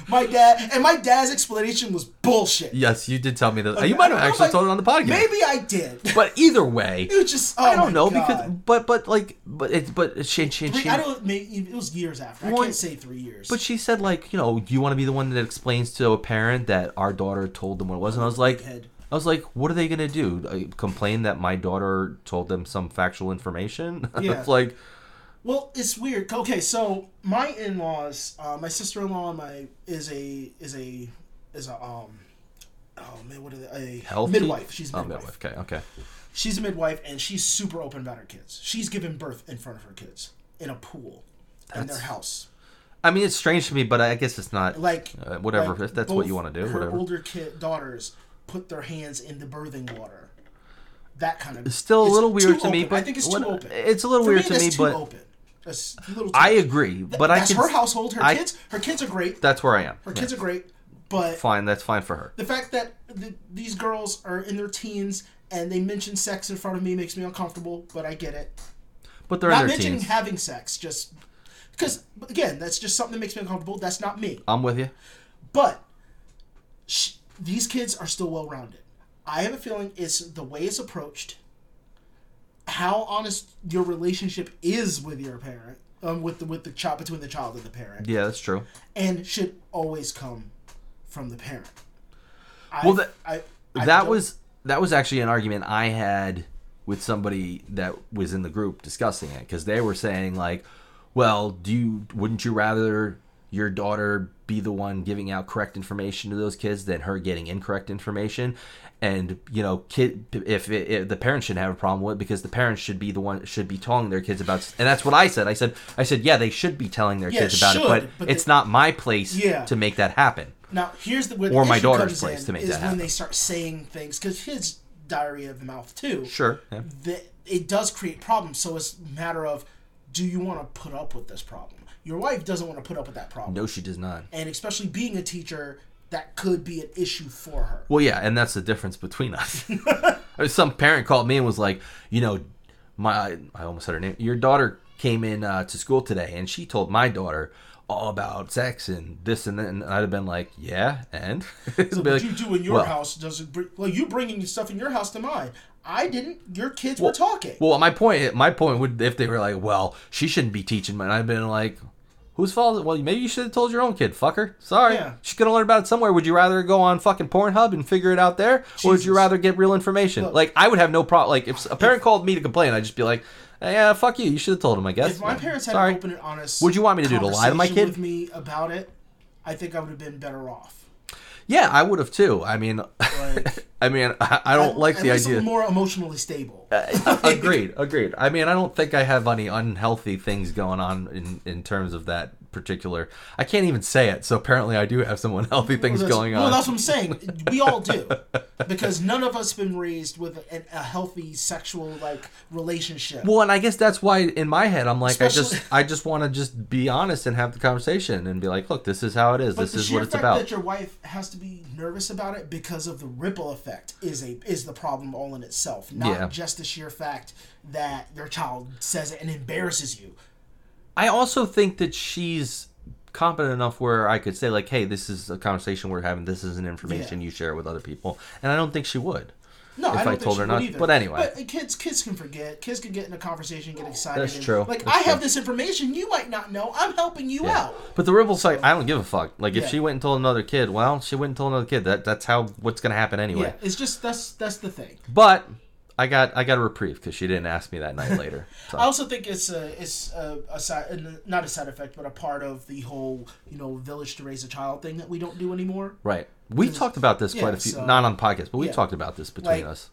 My dad and my dad's explanation was bullshit. yes, you did tell me that. Okay, you might have actually I- told it on the podcast. Maybe I did. But either way, It was just oh I don't know God. because but but like but it's but she she, she I don't. It was years after. I can't say three years. But she said like, you know, you want to be the one that explains to a parent that our daughter told them what it was, and I was like, Head. I was like, what are they gonna do? Uh, Complain that my daughter told them some factual information? Yeah. it's like, Well, it's weird. Okay, so my in-laws, uh, my sister-in-law, my is a is a is a um, oh man, what are they? A healthy midwife. She's a Oh, midwife. Okay, okay. She's a midwife, and she's super open about her kids. She's given birth in front of her kids in a pool in their house. I mean, it's strange to me, but I guess it's not Like uh, whatever. like if that's what you want to do, Her whatever. older kid daughters put their hands in the birthing water. That kind of It's still a little weird to me, but I think it's what- too open. it's a little For weird to me, but- open. A little. Too I agree, Th- but I that's can. her household. Her I- kids. Her kids are great. That's where I am. Her Yeah. kids are great, but fine. That's fine for her. the fact that th- these girls are in their teens and they mention sex in front of me makes me uncomfortable. But I get it. But they're Not in their mentioning teens. having sex, just because again, that's just something that makes me uncomfortable. That's not me. I'm with you. But sh- these kids are still well rounded. I have a feeling it's the way it's approached, how honest your relationship is with your parent, um, with the with the child between the child and the parent, Yeah, that's true. and should always come from the parent. I, Well, that- I, I that was that was actually an argument I had with somebody that was in the group discussing it because they were saying like, well, do you wouldn't you rather your daughter be the one giving out correct information to those kids than her getting incorrect information? And you know, kid, if, if the parents shouldn't have a problem with it because the parents should be the one should be telling their kids about, and that's what I said. I said, I said, yeah, they should be telling their Yeah, kids about should, it, but, but it's they- not my place Yeah. to make that happen. Now here's the where Or my daughter's comes place in to make is that when happen. they start saying things because his diary of the mouth too. Sure. Yeah. that it does create problems. So it's a matter of do you want to put up with this problem? Your wife doesn't want to put up with that problem. No, she does not. And especially being a teacher, that could be an issue for her. Well, yeah, and that's the difference between us. Some parent called me and was like, you know, my I almost said her name. Your daughter came in uh, to school today, and she told my daughter all about sex and this and that. And I'd have been like, yeah, and So what like, you do in your well- house doesn't. Bring, well, you bringing stuff in your house to mine. I didn't. Your kids were talking. Well, my point, my point would if they were like, well, she shouldn't be teaching, and I've been like. Whose fault? Well, maybe you should have told your own kid, fucker. Sorry, Yeah. she's gonna learn about it somewhere. Would you rather go on fucking Pornhub and figure it out there, or would you rather get real information? Look. like, I would have no problem. Like, if a parent called me to complain, I'd just be like, "Yeah, fuck you. You should have told him." I guess. if my parents had Sorry. an open and honest, Would you want me to do, to lie to my kid? with me about it, I think I would have been better off. Yeah, I would have too. I mean, Like, I mean, I, I don't like at the idea. More emotionally stable. Uh, uh, agreed, agreed. I mean, I don't think I have any unhealthy things going on in in terms of that particular. I can't even say it, so apparently I do have some unhealthy things Well, going Well, on. that's what I'm saying. We all do, because none of us have been raised with a, a healthy sexual like relationship. Well, and I guess that's why in my head I'm like, I just, I just want to just be honest and have the conversation and be like, look, this is how it is. but This the is sheer what it's fact about. that your wife has to be nervous about it because of the ripple effect is a is the problem all in itself. Not Yeah. just the sheer fact that your child says it and embarrasses you. I also think that she's competent enough where I could say like, hey, this is a conversation we're having. This is an information Yeah. you share with other people, and I don't think she would. No, If I I don't think told she her would not- either. but anyway. but uh, kids, kids can forget. Kids can get in a conversation, get excited. That's and, true. Like That's I have this information you might not know. I'm helping you Yeah. out. But the ripple's like, I don't give a fuck. Like if she went and told another kid, well, she went and told another kid. That that's how what's gonna happen anyway. Yeah, it's just that's that's the thing. But I got I got a reprieve because she didn't ask me that night later. So. I also think it's a it's a, a side not a side effect, but a part of the whole you know village to raise a child thing that we don't do anymore. right. We've talked about this quite yeah, a few, so- not on the podcast, but we've yeah. talked about this between Like, us.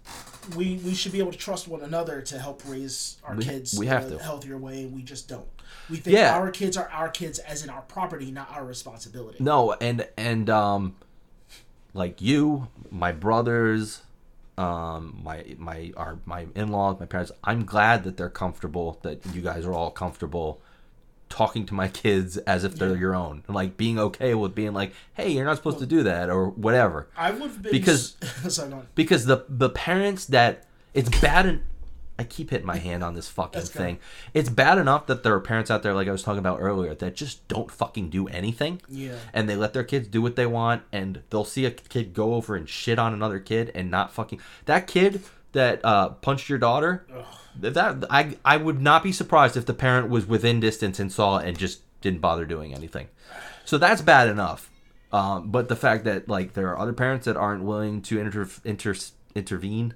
We we should be able to trust one another to help raise our We- kids we in have a to. healthier way, and we just don't. We think Yeah. our kids are our kids as in our property, not our responsibility. No, and and um, like you, my brothers, um, my my our my in laws, my parents. I'm glad that they're comfortable. That you guys are all comfortable talking to my kids as if they're Yeah. your own, and like being okay with being like, hey, you're not supposed to do that or whatever. I would have been Because- because the the parents that It's bad. En- I keep hitting my hand on this fucking thing. It's bad enough that there are parents out there, like I was talking about earlier, that just don't fucking do anything. Yeah. And they let their kids do what they want, and they'll see a kid go over and shit on another kid and not fucking. That kid that uh, punched your daughter, that I I would not be surprised if the parent was within distance and saw it and just didn't bother doing anything. So that's bad enough. Um, but the fact that like there are other parents that aren't willing to inter- inter- intervene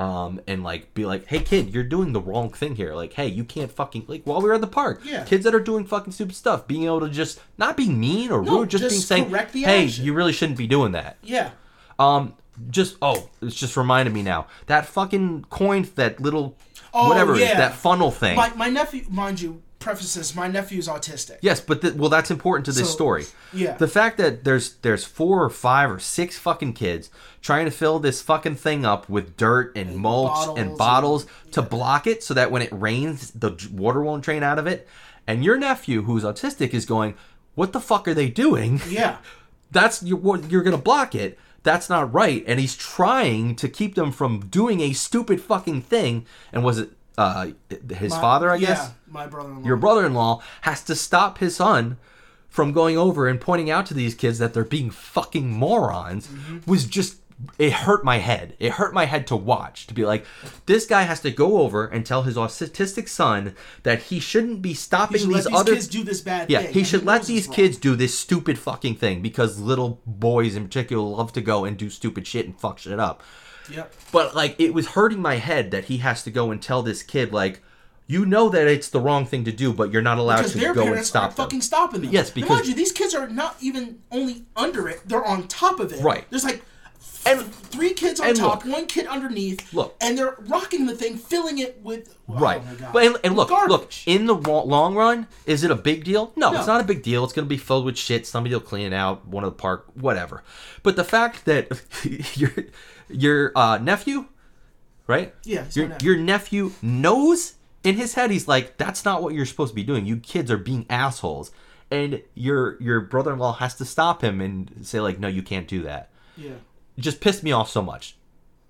um, and like be like, "Hey, kid, you're doing the wrong thing here. Like, hey, you can't fucking like." While we were at the park, Yeah. kids that are doing fucking stupid stuff, being able to just not be mean or No, rude, just, just being saying, "Hey, action." you really shouldn't be doing that." Yeah. Um, just oh, it's just reminded me now that fucking coin, that little Oh, whatever it is, yeah. that funnel thing. My, my nephew, mind you, prefaces my nephew's autistic. Yes, but th- well, that's important to this So, story. yeah. the fact that there's there's four or five or six fucking kids trying to fill this fucking thing up with dirt and, mulch bottles and and- bottles to block it so that when it rains, the water won't drain out of it. And your nephew, who's autistic, is going, "What the fuck are they doing? Yeah. That's you're, what- you're gonna block it." That's not right, and he's trying to keep them from doing a stupid fucking thing. And was it uh, his My- father? I yeah, guess my brother-in-law. your brother-in-law has to stop his son from going over and pointing out to these kids that they're being fucking morons Mm-hmm. was just it hurt my head it hurt my head to watch to be like this guy has to go over and tell his autistic son that he shouldn't be He stopping should these let these other kids do this bad yeah thing. he should let these kids do this stupid fucking thing because little boys in particular love to go and do stupid shit and fuck shit up wrong. Yep. but like it was hurting my head that he has to go and tell this kid like you know that it's the wrong thing to do but you're not allowed Because to their go and stop aren't them. fucking stopping them. Yes, because- mind you, these kids are not even only under it; they're on top of it. Right. There's like And- three kids on and top, look. one kid underneath. Look. and they're rocking the thing, filling it with oh Right, God. but and, and look, look. In the long run, is it a big deal? No, it's not a big deal. It's going to be filled with shit. Somebody will clean it out. One of the park, whatever. But the fact that your your uh, nephew, right? Yeah, your nephew. your nephew knows in his head. He's like, that's not what you're supposed to be doing. You kids are being assholes, and your your brother in law has to stop him and say like, no, you can't do that. yeah. It just pissed me off so much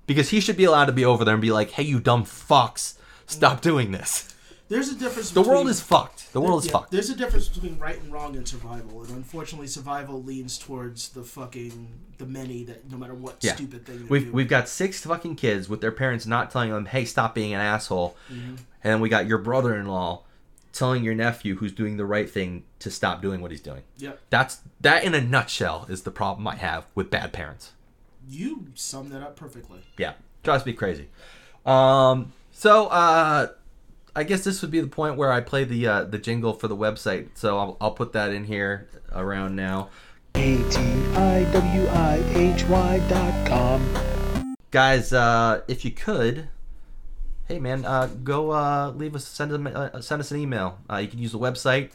because he should be allowed to be over there and be like, hey, you dumb fucks, stop doing this. There's a difference. The world between- is fucked. The world is Yeah, fucked. There's a difference between right and wrong in survival, and unfortunately, survival leans towards the fucking the many that no matter what Yeah. stupid thing We've doing. we've got six fucking kids with their parents not telling them, "Hey, stop being an asshole," Mm-hmm. and then we got your brother-in-law telling your nephew who's doing the right thing to stop doing what he's doing. Yeah. That's that in a nutshell is the problem I have with bad parents. You summed that up perfectly. Yeah, drives me crazy. Um, so uh, I guess this would be the point where I play the uh, the jingle for the website. So I'll, I'll put that in here around now. A T I W I H Y dot com. guys uh if you could hey man uh go uh leave us send them uh, send us an email uh you can use the website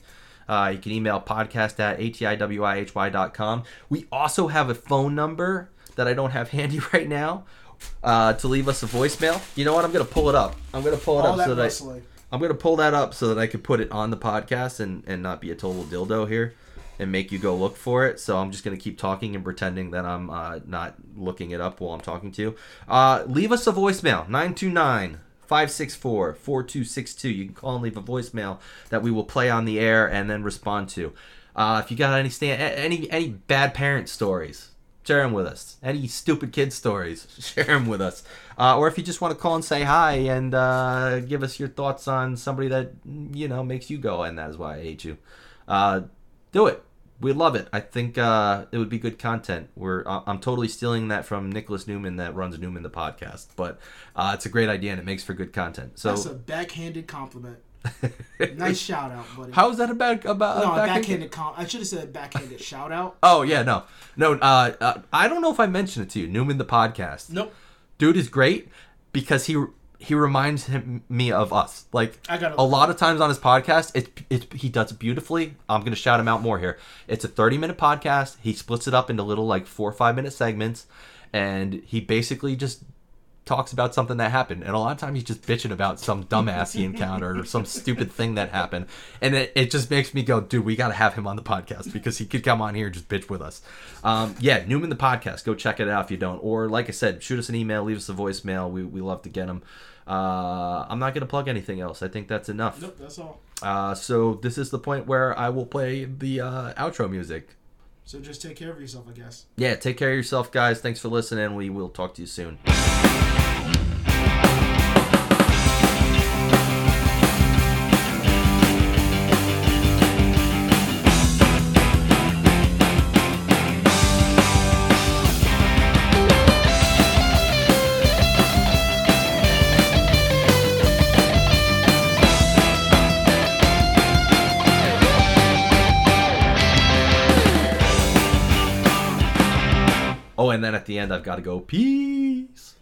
uh you can email podcast at atiwihy.com we also have a phone number that i don't have handy right now uh to leave us a voicemail you know what i'm gonna pull it up i'm gonna pull it All up that so that I. I'm gonna pull that up so that I can put it on the podcast and and not be a total dildo here and make you go look for it. So I'm just gonna keep talking and pretending that I'm uh, not looking it up while I'm talking to you. Uh, leave us a voicemail 929 564 4262. You can call and leave a voicemail that we will play on the air and then respond to. Uh, if you got any stand any any bad parent stories, share them with us. Any stupid kid stories, share them with us. Uh, or if you just want to call and say hi and uh, give us your thoughts on somebody that you know makes you go, and that is why I hate you. Uh, do it. We love it. I think uh, it would be good content. We're I'm totally stealing that from Nicholas Newman that runs Newman the podcast, but uh, it's a great idea and it makes for good content. So That's a backhanded compliment. nice shout out, buddy. how is that a bad about no, a a backhand- backhanded com- I should have said backhanded shout out. Oh yeah, no, no. Uh, uh, I don't know if I mentioned it to you. Newman the podcast. Nope. dude is great because he he reminds him me of us. Like a lot of times on his podcast, it, it he does it beautifully. I'm gonna shout him out more here. It's a 30 minute podcast. He splits it up into little like four or five minute segments, and he basically just talks about something that happened, and a lot of times he's just bitching about some dumbass he encountered or some stupid thing that happened, and it, it just makes me go, dude, we got to have him on the podcast because he could come on here and just bitch with us. Um, yeah, Newman the podcast. Go check it out if you don't, or like I said, shoot us an email, leave us a voicemail. We we love to get them. Uh, I'm not gonna plug anything else. I think that's enough. Nope, that's all. Uh, so this is the point where I will play the uh, outro music. So just take care of yourself, I guess. Yeah, take care of yourself, guys. Thanks for listening. We will talk to you soon. and then at the end, I've got to go, peace.